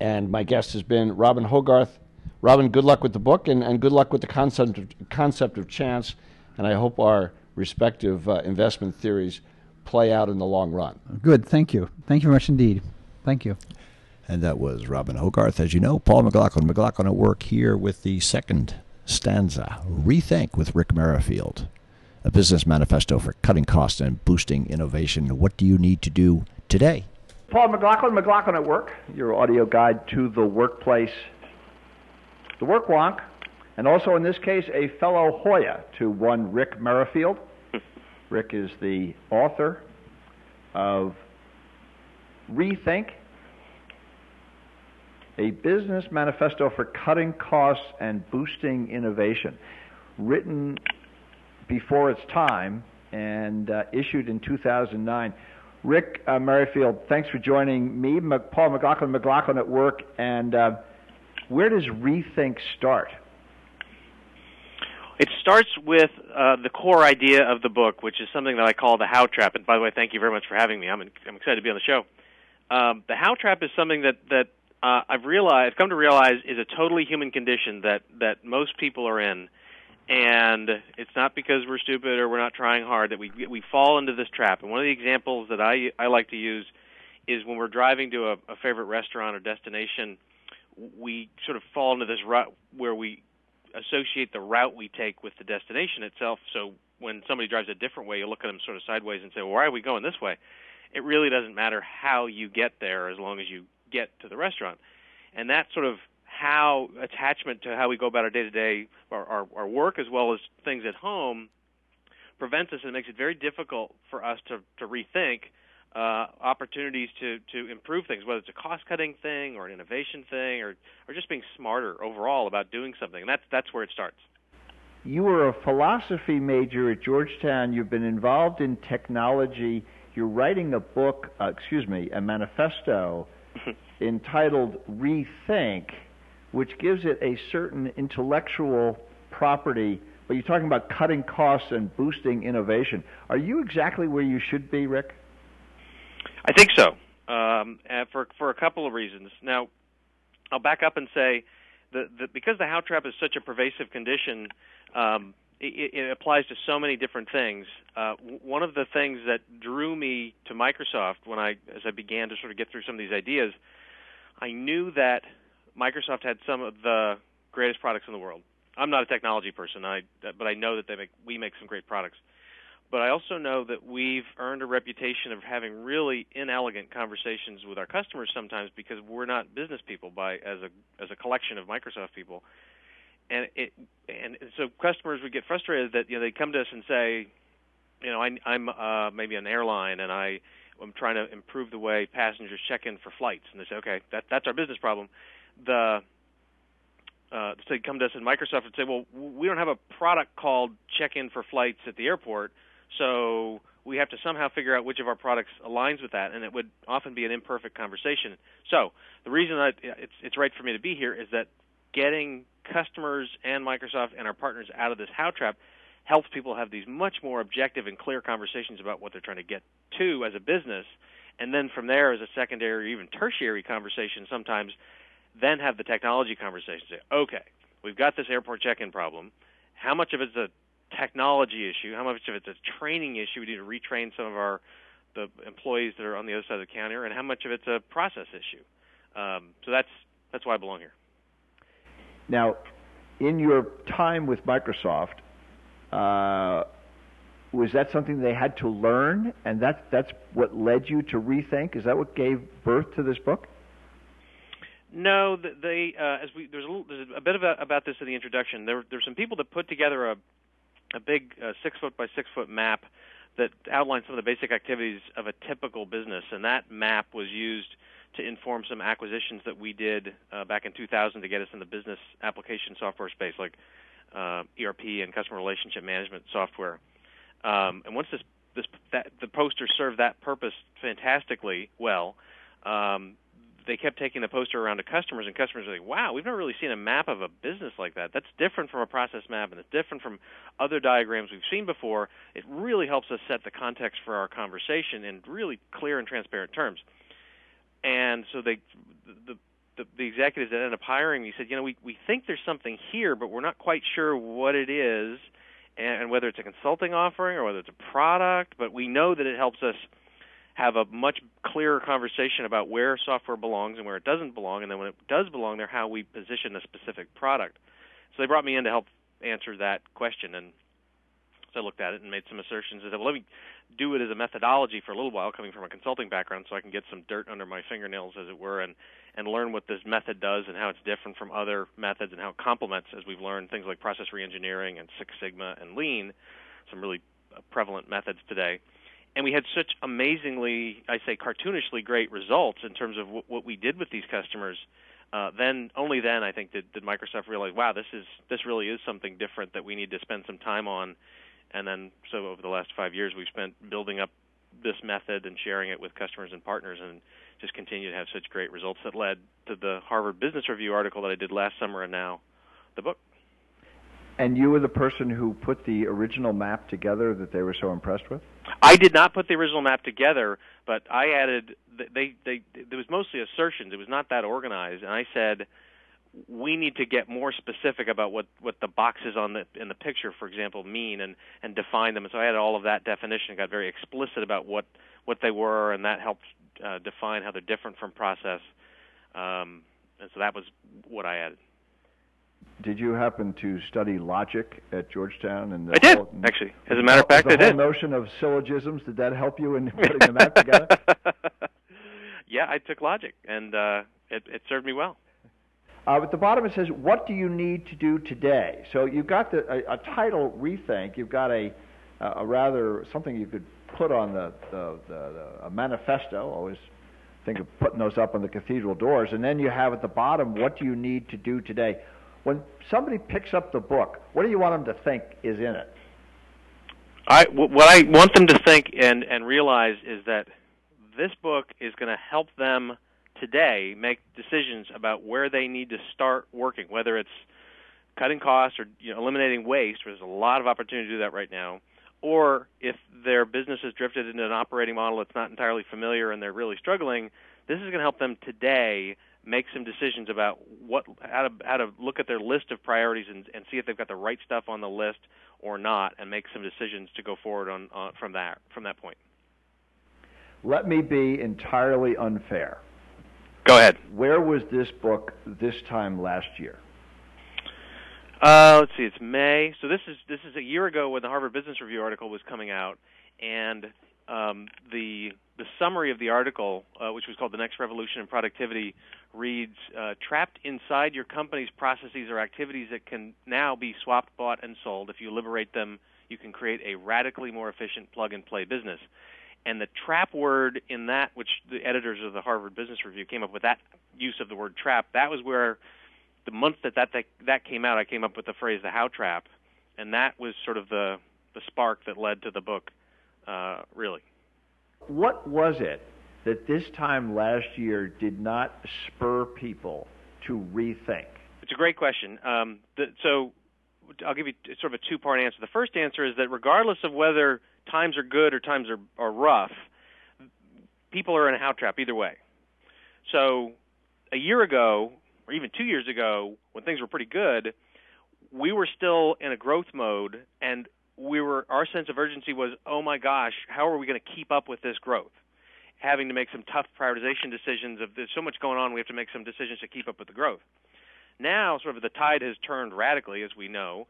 And my guest has been Robin Hogarth. Robin, good luck with the book, and, and good luck with the concept of, concept of chance. And I hope our respective uh, investment theories play out in the long run. Good. Thank you. Thank you very much indeed. Thank you. And that was Robin Hogarth. As you know, Paul McLaughlin. McLaughlin at work here with the second stanza Rethink with Ric Merrifield. A business manifesto for cutting costs and boosting innovation. What do you need to do today? Paul McLaughlin, McLaughlin at Work, your audio guide to the workplace, the work wonk, and also in this case a fellow Hoya to one Ric Merrifield. *laughs* Ric is the author of Rethink a business manifesto for cutting costs and boosting innovation, written before its time and uh, issued in 2009. Ric uh, Merrifield, thanks for joining me, Paul McLaughlin, McLaughlin at work, and uh, where does Rethink start? It starts with uh, the core idea of the book, which is something that I call the how trap. And by the way, thank you very much for having me. I'm, in, I'm excited to be on the show. Um, the how trap is something that that uh, I've realized, come to realize, is a totally human condition that that most people are in, and it's not because we're stupid or we're not trying hard that we we fall into this trap. And one of the examples that I I like to use is when we're driving to a, a favorite restaurant or destination, we sort of fall into this rut where we associate the route we take with the destination itself. So when somebody drives a different way, you look at them sort of sideways and say, well, "Why are we going this way?" It really doesn't matter how you get there as long as you get to the restaurant. And that's sort of how attachment to how we go about our day to day our our work as well as things at home prevents us and makes it very difficult for us to to rethink uh, opportunities to to improve things, whether it's a cost cutting thing or an innovation thing or or just being smarter overall about doing something. And that's that's where it starts. You were a philosophy major at Georgetown. You've been involved in technology. You're writing a book, uh, excuse me, a manifesto *laughs* entitled Rethink, which gives it a certain intellectual property. But you're talking about cutting costs and boosting innovation. Are you exactly where you should be, Ric? I think so, um, for for a couple of reasons. Now, I'll back up and say because the how trap is such a pervasive condition, um, it, it, applies to so many different things. Uh, one of the things that drew me to Microsoft when I, as I began to sort of get through some of these ideas, I knew that Microsoft had some of the greatest products in the world. I'm not a technology person, I, but I know that they make we make some great products. But I also know that we've earned a reputation of having really inelegant conversations with our customers sometimes because we're not business people by as a as a collection of Microsoft people. And it and so customers would get frustrated that you know they come to us and say, you know, I, I'm uh, maybe an airline and I I'm trying to improve the way passengers check in for flights, and they say, okay, that that's our business problem. The uh, so they come to us in Microsoft and say, well, we don't have a product called check-in for flights at the airport, so we have to somehow figure out which of our products aligns with that, and it would often be an imperfect conversation. So the reason that it's it's right for me to be here is that getting customers and Microsoft and our partners out of this how trap helps people have these much more objective and clear conversations about what they're trying to get to as a business and then from there as a secondary or even tertiary conversation sometimes then have the technology conversation say okay we've got this airport check-in problem how much of it's a technology issue how much of it's a training issue we need to retrain some of our the employees that are on the other side of the counter and how much of it's a process issue um, so that's that's why I belong here now, in your time with Microsoft, uh, was that something they had to learn, and that's that's what led you to rethink? Is that what gave birth to this book? No, they uh, as we there's a, little, there's a bit about, about this in the introduction. There there's some people that put together a a big uh, six foot by six foot map that outlined some of the basic activities of a typical business, and that map was used to inform some acquisitions that we did uh, back in 2000 to get us in the business application software space, like uh, ERP and customer relationship management software. Um, and once this this that, the poster served that purpose fantastically well, um, they kept taking the poster around to customers, and customers were like, "Wow, we've never really seen a map of a business like that. That's different from a process map, and it's different from other diagrams we've seen before. It really helps us set the context for our conversation in really clear and transparent terms." and so they the the, the executives that ended up hiring me said, you know, we we think there's something here, but we're not quite sure what it is, and, and whether it's a consulting offering or whether it's a product. But we know that it helps us have a much clearer conversation about where software belongs and where it doesn't belong, and then when it does belong there, how we position a specific product. So they brought me in to help answer that question, and so I looked at it and made some assertions. I said, well, let me do it as a methodology for a little while, coming from a consulting background, so I can get some dirt under my fingernails, as it were, and and learn what this method does and how it's different from other methods and how it complements, as we've learned, things like process reengineering and Six Sigma and Lean, some really prevalent methods today. And we had such amazingly, I say, cartoonishly great results in terms of w- what we did with these customers. Uh, then, only then, I think, did, did Microsoft realize, wow, this is this really is something different that we need to spend some time on and then so over the last five years, we've spent building up this method and sharing it with customers and partners, and just continue to have such great results that led to the Harvard Business Review article that I did last summer, and now the book. And you were the person who put the original map together that they were so impressed with. I did not put the original map together, but I added. They they there was mostly assertions. It was not that organized, and I said we need to get more specific about what what the boxes on the in the picture, for example, mean and and define them. And so I had all of that definition, got very explicit about what what they were, and that helped uh, define how they're different from process. Um, and so that was what I added. Did you happen to study logic at Georgetown? And I did whole, actually. As a matter of fact, the I did. The notion of syllogisms did that help you in *laughs* putting the map together? *laughs* yeah, I took logic, and uh, it, it served me well. Uh, at the bottom it says, "What do you need to do today?" So you've got the, a, a title rethink. You've got a, a rather something you could put on the, the, the, the a manifesto. Always think of putting those up on the cathedral doors. And then you have at the bottom, "What do you need to do today?" When somebody picks up the book, what do you want them to think is in it? I what I want them to think and and realize is that this book is going to help them today make decisions about where they need to start working, whether it's cutting costs or you know, eliminating waste. Where there's a lot of opportunity to do that right now. Or if their business has drifted into an operating model that's not entirely familiar and they're really struggling, this is going to help them today make some decisions about what how to how to look at their list of priorities and, and see if they've got the right stuff on the list or not, and make some decisions to go forward on uh, from that from that point. Let me be entirely unfair. Go ahead. Where was this book this time last year? Uh, let's see. It's May. So this is this is a year ago when the Harvard Business Review article was coming out, and um, the the summary of the article, uh, which was called "The Next Revolution in Productivity," reads: uh, "Trapped inside your company's processes or activities that can now be swapped, bought, and sold. If you liberate them, you can create a radically more efficient plug-and-play business." And the trap word in that, which the editors of the Harvard Business Review came up with that use of the word trap, that was where the month that that that, that came out, I came up with the phrase "the how trap," and that was sort of the the spark that led to the book. Uh, really, what was it that this time last year did not spur people to rethink? It's a great question. Um, the, so I'll give you sort of a two-part answer. The first answer is that regardless of whether times are good or times are, are rough, people are in a how trap either way. So a year ago, or even two years ago, when things were pretty good, we were still in a growth mode, and we were our sense of urgency was, oh my gosh, how are we going to keep up with this growth? Having to make some tough prioritization decisions of there's so much going on, we have to make some decisions to keep up with the growth. Now, sort of the tide has turned radically, as we know.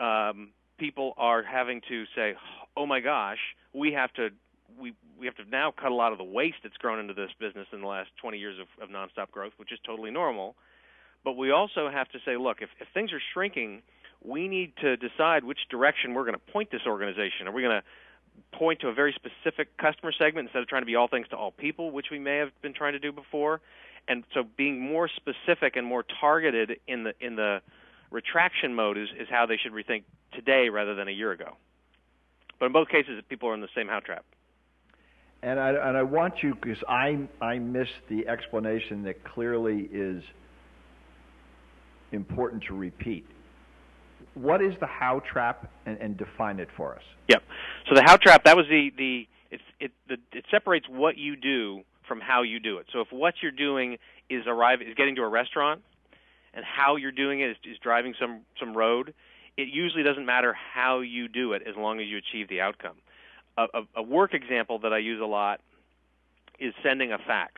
Um, people are having to say, oh my gosh, we have to we we have to now cut a lot of the waste that's grown into this business in the last 20 years of, of nonstop growth, which is totally normal. But we also have to say, look, if, if things are shrinking, we need to decide which direction we're going to point this organization. Are we going to point to a very specific customer segment instead of trying to be all things to all people, which we may have been trying to do before? And so, being more specific and more targeted in the in the retraction mode is, is how they should rethink today rather than a year ago. But in both cases, people are in the same how trap. And I, and I want you, because I, I missed the explanation that clearly is important to repeat. What is the how trap, and, and define it for us? Yep. So the how trap that was the the it it the, it separates what you do from how you do it. So if what you're doing is arrive is getting to a restaurant, and how you're doing it is, is driving some some road, it usually doesn't matter how you do it as long as you achieve the outcome. A, a, a work example that I use a lot is sending a fax.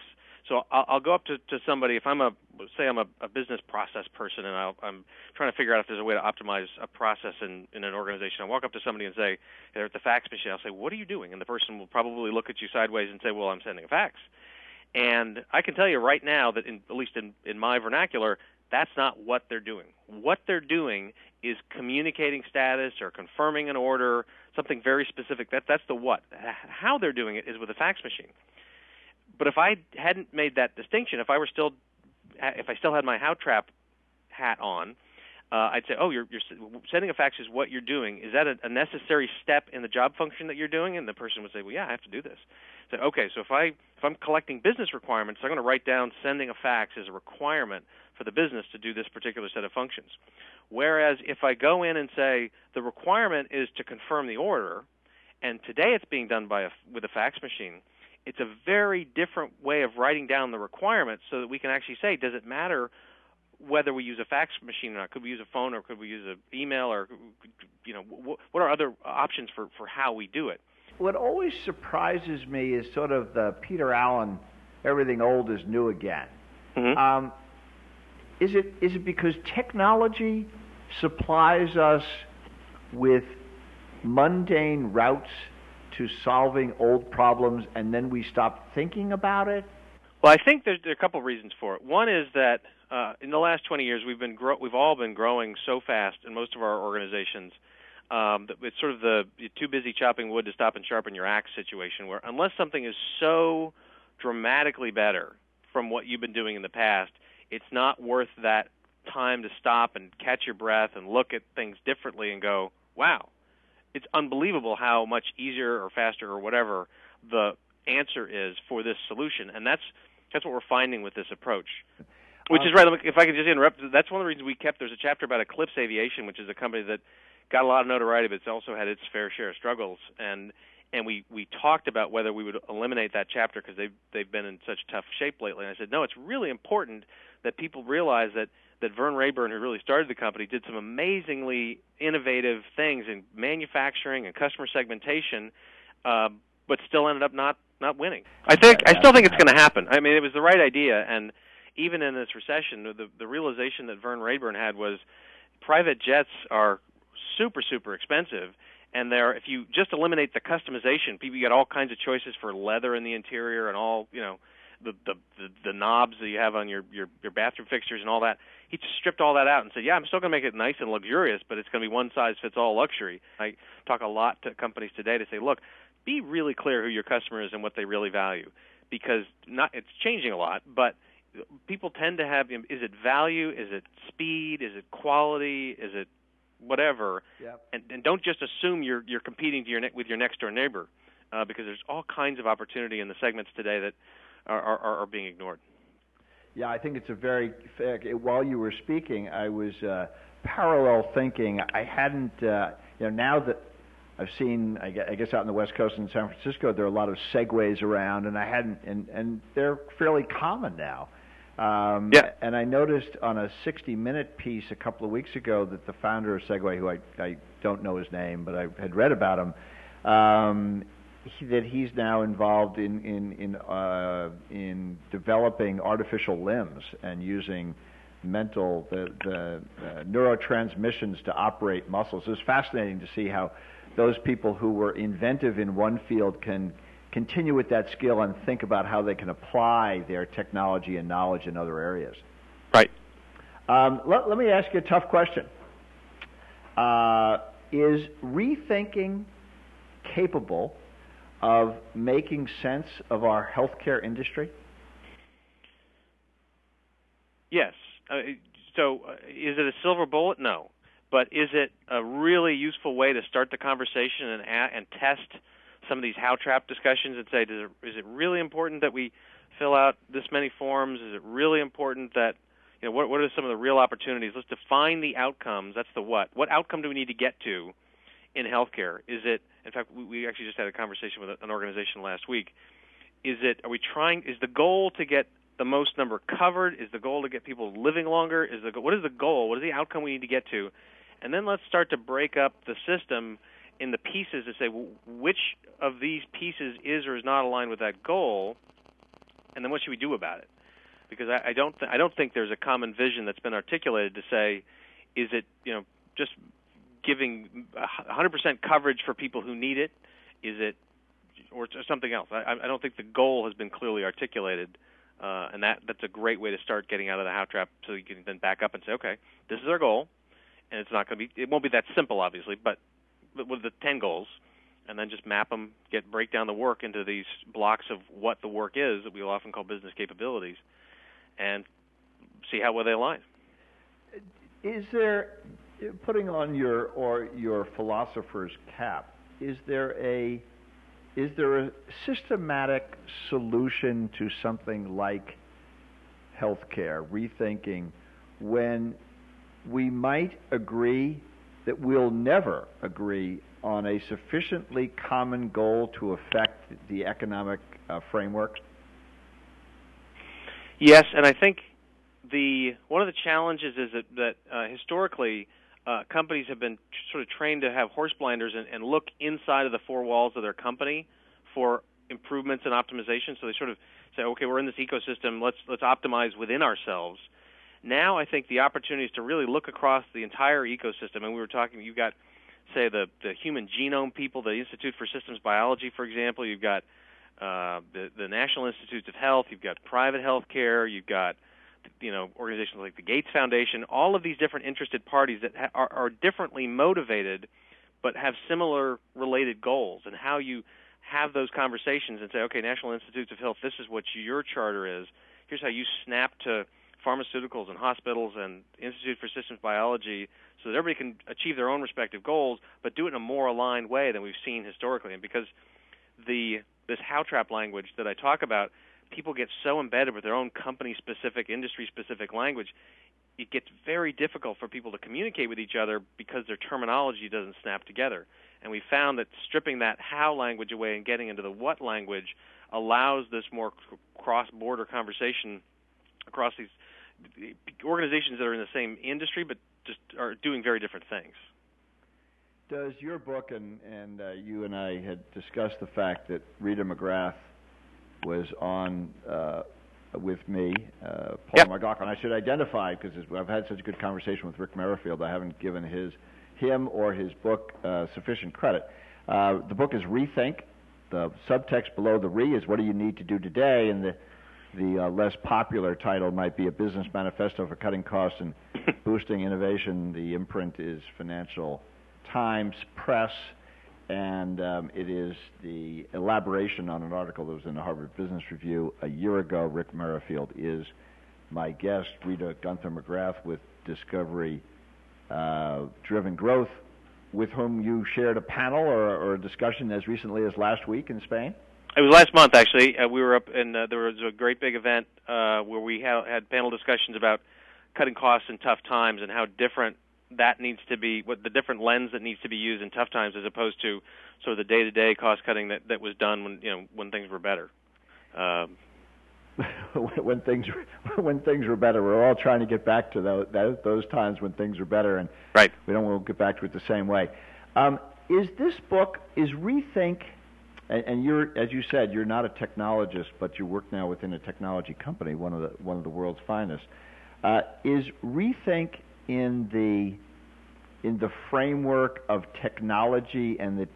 So I'll, I'll go up to, to somebody if I'm a say I'm a, a business process person and I'll, I'm trying to figure out if there's a way to optimize a process in, in an organization. I walk up to somebody and say they're at the fax machine. I'll say, "What are you doing?" And the person will probably look at you sideways and say, "Well, I'm sending a fax." And I can tell you right now that, in, at least in, in my vernacular, that's not what they're doing. What they're doing is communicating status or confirming an order, something very specific. That that's the what. How they're doing it is with a fax machine. But if I hadn't made that distinction, if I were still if I still had my how trap hat on, uh, I'd say, oh, you're, you're sending a fax is what you're doing. Is that a, a necessary step in the job function that you're doing? And the person would say, well, yeah, I have to do this. So okay, so if I if I'm collecting business requirements, I'm going to write down sending a fax as a requirement for the business to do this particular set of functions. Whereas if I go in and say the requirement is to confirm the order, and today it's being done by a, with a fax machine, it's a very different way of writing down the requirements so that we can actually say, does it matter whether we use a fax machine or not? Could we use a phone or could we use an email or you know what are other options for for how we do it? What always surprises me is sort of the Peter Allen, everything old is new again. Mm-hmm. Um, is it is it because technology supplies us with mundane routes to solving old problems, and then we stop thinking about it? Well, I think there's, there are a couple of reasons for it. One is that uh, in the last 20 years, we've been grow- we've all been growing so fast in most of our organizations um, it's sort of the too busy chopping wood to stop and sharpen your axe situation, where unless something is so dramatically better from what you've been doing in the past, it's not worth that time to stop and catch your breath and look at things differently and go, wow, it's unbelievable how much easier or faster or whatever the answer is for this solution. And that's That's what we're finding with this approach. Which is uh, right. If I could just interrupt, that's one of the reasons we kept. There's a chapter about Eclipse Aviation, which is a company that got a lot of notoriety, but it's also had its fair share of struggles. And and we we talked about whether we would eliminate that chapter because they've they've been in such tough shape lately. And I said, no, it's really important that people realize that that Vern Raburn, who really started the company, did some amazingly innovative things in manufacturing and customer segmentation, uh, but still ended up not not winning. I think I still think it's going to happen. I mean, it was the right idea, and even in this recession, the the realization that Vern Raburn had was private jets are super super expensive and there if you just eliminate the customization people get all kinds of choices for leather in the interior and all you know the the the, the knobs that you have on your, your your bathroom fixtures and all that he just stripped all that out and said yeah i'm still going to make it nice and luxurious but it's going to be one size fits all luxury. I talk a lot to companies today to say look be really clear who your customer is and what they really value because not it's changing a lot but people tend to have is it value? Is it speed? Is it quality? Is it whatever? Yep. and, and don't just assume you're you're competing to your ne- with your next door neighbor uh, because there's all kinds of opportunity in the segments today that are, are, are being ignored yeah I think it's a very while you were speaking I was uh, parallel thinking I hadn't uh, you know now that I've seen, I guess, out in the West Coast in San Francisco, there are a lot of segways around, and I hadn't, and and they're fairly common now. Um, yeah. And I noticed on a 60 minute piece a couple of weeks ago that the founder of Segway, who I, I don't know his name, but I had read about him, um, he, that he's now involved in in in, uh, in developing artificial limbs and using mental the the uh, neurotransmissions to operate muscles. It's fascinating to see how those people who were inventive in one field can continue with that skill and think about how they can apply their technology and knowledge in other areas. Right. Um, let, let, me ask you a tough question. Uh, is rethinking capable of making sense of our healthcare industry? Yes. Uh, so, uh, is it a silver bullet? No. But is it a really useful way to start the conversation and, and test some of these how trap discussions and say, it, is it really important that we fill out this many forms? Is it really important that you know what what are some of the real opportunities? Let's define the outcomes. That's the what. What outcome do we need to get to in healthcare? Is it in fact we, actually just had a conversation with an organization last week. Is it are we trying is the goal to get the most number covered? Is the goal to get people living longer? Is the what is the goal? What is the outcome we need to get to? And then let's start to break up the system in the pieces to say which of these pieces is or is not aligned with that goal, and then what should we do about it? Because I, I don't th- I don't think there's a common vision that's been articulated to say, is it you know just giving 100% coverage for people who need it? Is it or, something else? I, I don't think the goal has been clearly articulated. Uh, and that that's a great way to start getting out of the how trap, so you can then back up and say, okay, this is our goal, and it's not going to be, it won't be that simple, obviously, but with the 10 goals and then just map them, get break down the work into these blocks of what the work is that we often call business capabilities, and see how well they align. Is there, putting on your or your philosopher's cap, is there a is there a systematic solution to something like healthcare, rethinking, when we might agree that we'll never agree on a sufficiently common goal to affect the economic uh, framework? Yes, and I think the one of the challenges is that, that uh, historically uh, companies have been sort of trained to have horse blinders and, and look inside of the four walls of their company for improvements and optimization. So they sort of say, okay, we're in this ecosystem. Let's let's optimize within ourselves. Now I think the opportunity is to really look across the entire ecosystem. And we were talking, you've got, say, the, the human genome people, the Institute for Systems Biology, for example. You've got uh, the, the National Institutes of Health. You've got private health care. You've got you know organizations like the Gates Foundation. All of these different interested parties that ha- are, are differently motivated, but have similar related goals. And how you have those conversations and say, okay, National Institutes of Health, this is what your charter is. Here's how you snap to pharmaceuticals and hospitals and Institute for Systems Biology so that everybody can achieve their own respective goals, but do it in a more aligned way than we've seen historically. And because the this how trap language that I talk about people get so embedded with their own company specific, industry specific language, it gets very difficult for people to communicate with each other because their terminology doesn't snap together. And we found that stripping that how language away and getting into the what language allows this more cross border conversation across these organizations that are in the same industry but just are doing very different things. Does your book and and uh, you and I had discussed the fact that Rita McGrath was on uh, with me, uh, Paul yep. McLaughlin. I should identify because I've had such a good conversation with Ric Merrifield. I haven't given his him or his book uh, sufficient credit. Uh, the book is Rethink. The subtext below the re is what do you need to do today, and the the uh, less popular title might be a business manifesto for cutting costs and *laughs* boosting innovation. The imprint is Financial Times Press, and um, it is the elaboration on an article that was in the Harvard Business Review a year ago. Ric Merrifield is my guest. Rita Gunther McGrath with Discovery uh, Driven Growth, with whom you shared a panel or, or a discussion as recently as last week in Spain. It was last month, actually. Uh, we were up, and uh, there was a great big event uh, where we ha- had panel discussions about cutting costs in tough times and how different that needs to be, what the different lens that needs to be used in tough times, as opposed to sort of the day-to-day cost cutting that that was done when you know when things were better. Um, *laughs* when things *laughs* when things were better, we're all trying to get back to those, those times when things were better, and right. we don't want to get back to it the same way. Um, is this book is rethink? And, and you're, as you said, you're not a technologist, but you work now within a technology company, one of the one of the world's finest. Uh, is rethink in the in the framework of technology, and the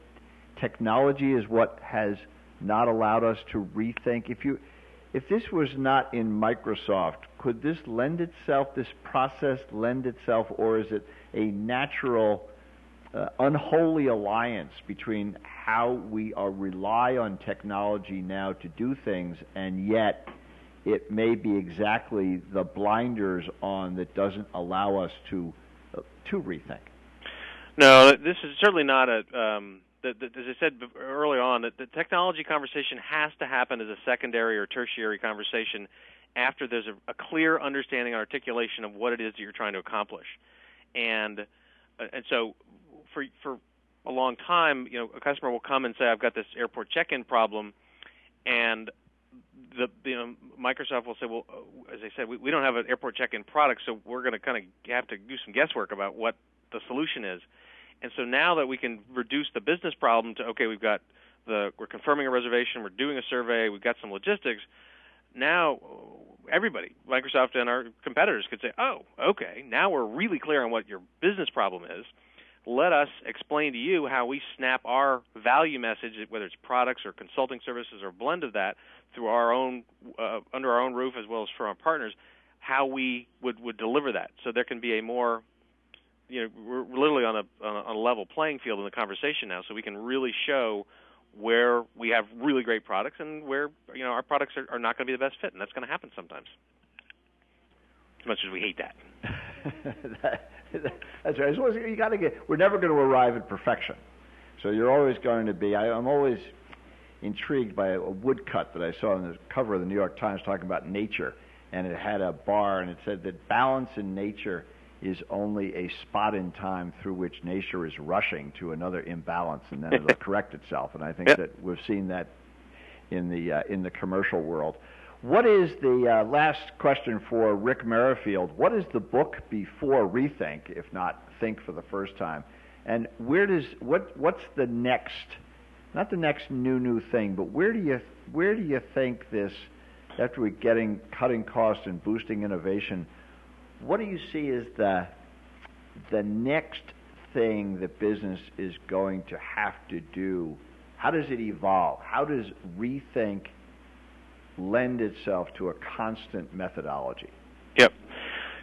technology is what has not allowed us to rethink. If you if this was not in Microsoft, could this lend itself, this process lend itself, or is it a natural, uh, unholy alliance between how we are rely on technology now to do things, and yet it may be exactly the blinders on that doesn't allow us to uh, to rethink. No, this is certainly not a. Um, the, the, as I said early on, that the technology conversation has to happen as a secondary or tertiary conversation after there's a, a clear understanding and articulation of what it is that you're trying to accomplish, and uh, and so for for a long time, you know, a customer will come and say, "I've got this airport check-in problem," and the you know Microsoft will say, "Well, uh, as I said, we, we don't have an airport check-in product, so we're going to kind of have to do some guesswork about what the solution is." And so now that we can reduce the business problem to okay, we've got the we're confirming a reservation, we're doing a survey, we've got some logistics. Now everybody, Microsoft and our competitors could say, "Oh, okay, now we're really clear on what your business problem is." Let us explain to you how we snap our value message, whether it's products or consulting services or a blend of that, through our own uh, under our own roof as well as for our partners, how we would would deliver that. So there can be a more you know we're literally on a on a level playing field in the conversation now, so we can really show where we have really great products and where you know our products are, are not going to be the best fit, and that's going to happen sometimes. As much as we hate that. *laughs* that *laughs* That's right. So you got to get. We're never going to arrive at perfection. So you're always going to be. I, I'm always intrigued by a woodcut that I saw on the cover of the New York Times talking about nature, and it had a bar, and it said that balance in nature is only a spot in time through which nature is rushing to another imbalance, and then it'll *laughs* correct itself. And I think that we've seen that in the uh, in the commercial world. What is the uh, last question for Ric Merrifield? What is the book before Rethink, if not Think for the first time? And where does what what's the next? Not the next new new thing, but where do you where do you think this? After we getting cutting costs and boosting innovation, what do you see as the the next thing that business is going to have to do? How does it evolve? How does rethink? Lend itself to a constant methodology? Yep,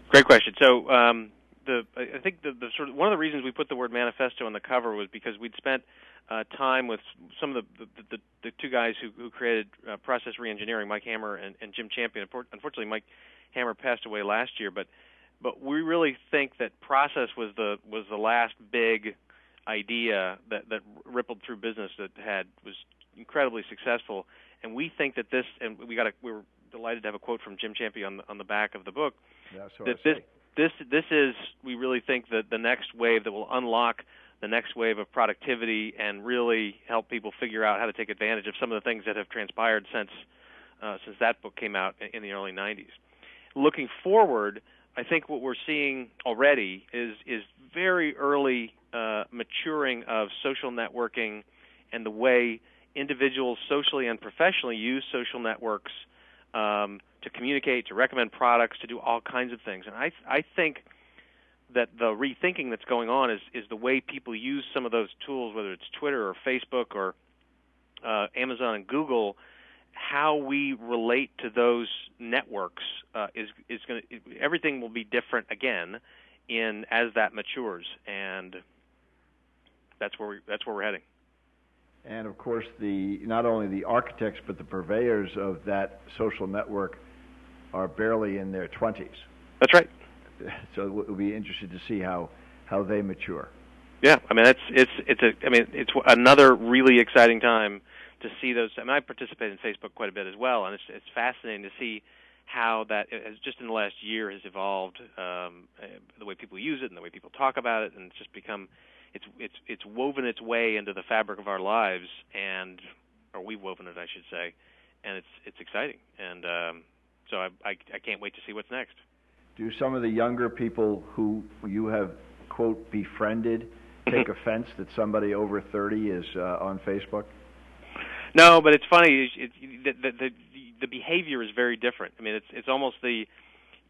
great question. So um, the I think the, the sort of one of the reasons we put the word manifesto on the cover was because we'd spent uh, time with some of the the, the, the two guys who, who created uh, process reengineering, Mike Hammer and, and Jim Champy. Unfortunately, Mike Hammer passed away last year, but but we really think that process was the was the last big idea that that rippled through business that had was incredibly successful. And we think that this, and we got a, we were delighted to have a quote from Jim Champy on the, on the back of the book. That this this this is we really think that the next wave that will unlock the next wave of productivity and really help people figure out how to take advantage of some of the things that have transpired since uh, since that book came out in the early 90s. Looking forward, I think what we're seeing already is is very early uh, maturing of social networking and the way individuals socially and professionally use social networks um, to communicate, to recommend products, to do all kinds of things. And I I think that the rethinking that's going on is is the way people use some of those tools, whether it's Twitter or Facebook or uh, Amazon and Google. How we relate to those networks uh, is is going to everything will be different again in as that matures, and that's where we that's where we're heading. And of course, the not only the architects but the purveyors of that social network are barely in their 20s. That's right. *laughs* So we'll be interested to see how how they mature. Yeah, I mean it's it's it's a I mean it's another really exciting time to see those. I mean I participate in Facebook quite a bit as well, and it's it's fascinating to see how that has just in the last year has evolved, um, the way people use it and the way people talk about it, and it's just become it's it's it's woven its way into the fabric of our lives, and or we've woven it, I should say, and it's it's exciting, and um, so I, I I can't wait to see what's next. Do some of the younger people who you have quote befriended take *laughs* offense that somebody over thirty is uh, on Facebook? No, but it's funny. It's, it's, the, the the behavior is very different. I mean, it's it's almost the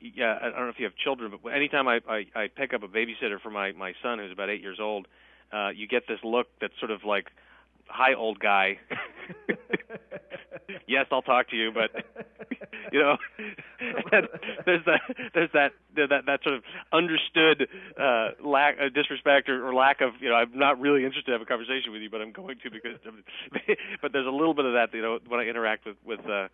yeah, I don't know if you have children, but anytime I, I, I pick up a babysitter for my my son who's about eight years old, uh, you get this look that's sort of like, "Hi, old guy." *laughs* yes, I'll talk to you, but *laughs* you know, *laughs* there's that there's that that that sort of understood uh, lack uh, disrespect or, or lack of you know I'm not really interested to have a conversation with you, but I'm going to because. but there's a little bit of that you know when I interact with with. Uh,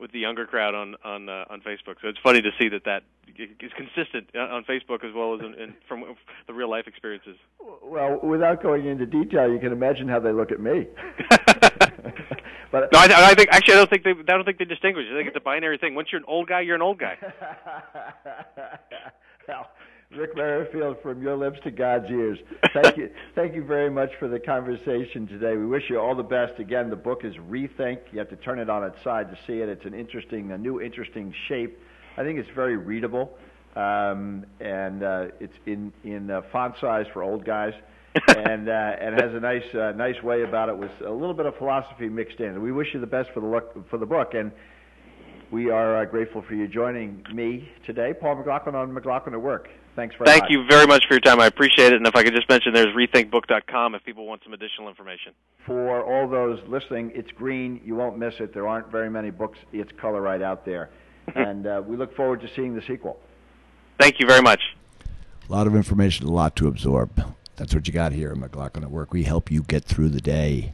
with the younger crowd on on uh, on Facebook. So it's funny to see that that is consistent uh, on Facebook as well as in, in, from the real life experiences. Well, without going into detail, you can imagine how they look at me. *laughs* but no, I, I think actually I don't think they I don't think they distinguish. I think it's a binary thing. Once you're an old guy, you're an old guy. *laughs* *laughs* well, Ric Merrifield, from your lips to God's ears. Thank you, *laughs* thank you very much for the conversation today. We wish you all the best. Again, the book is Rethink. You have to turn it on its side to see it. It's an interesting, a new interesting shape. I think it's very readable, um, and uh, it's in in uh, font size for old guys. *laughs* and uh, and has a nice uh, nice way about it with a little bit of philosophy mixed in. We wish you the best for the look, for the book, and we are uh, grateful for you joining me today, Paul McLaughlin on McLaughlin at Work. Thanks very Thank much. you very much for your time. I appreciate it. And if I could just mention, there's rethinkbook.com if people want some additional information. For all those listening, it's green. You won't miss it. There aren't very many books. It's color right out there. *laughs* and uh, we look forward to seeing the sequel. Thank you very much. A lot of information, a lot to absorb. That's what you got here at McLaughlin at Work. We help you get through the day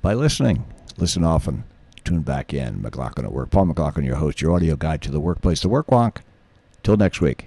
by listening. Listen often. Tune back in. McLaughlin at Work. Paul McLaughlin, your host, your audio guide to the workplace, the work wonk. Till next week.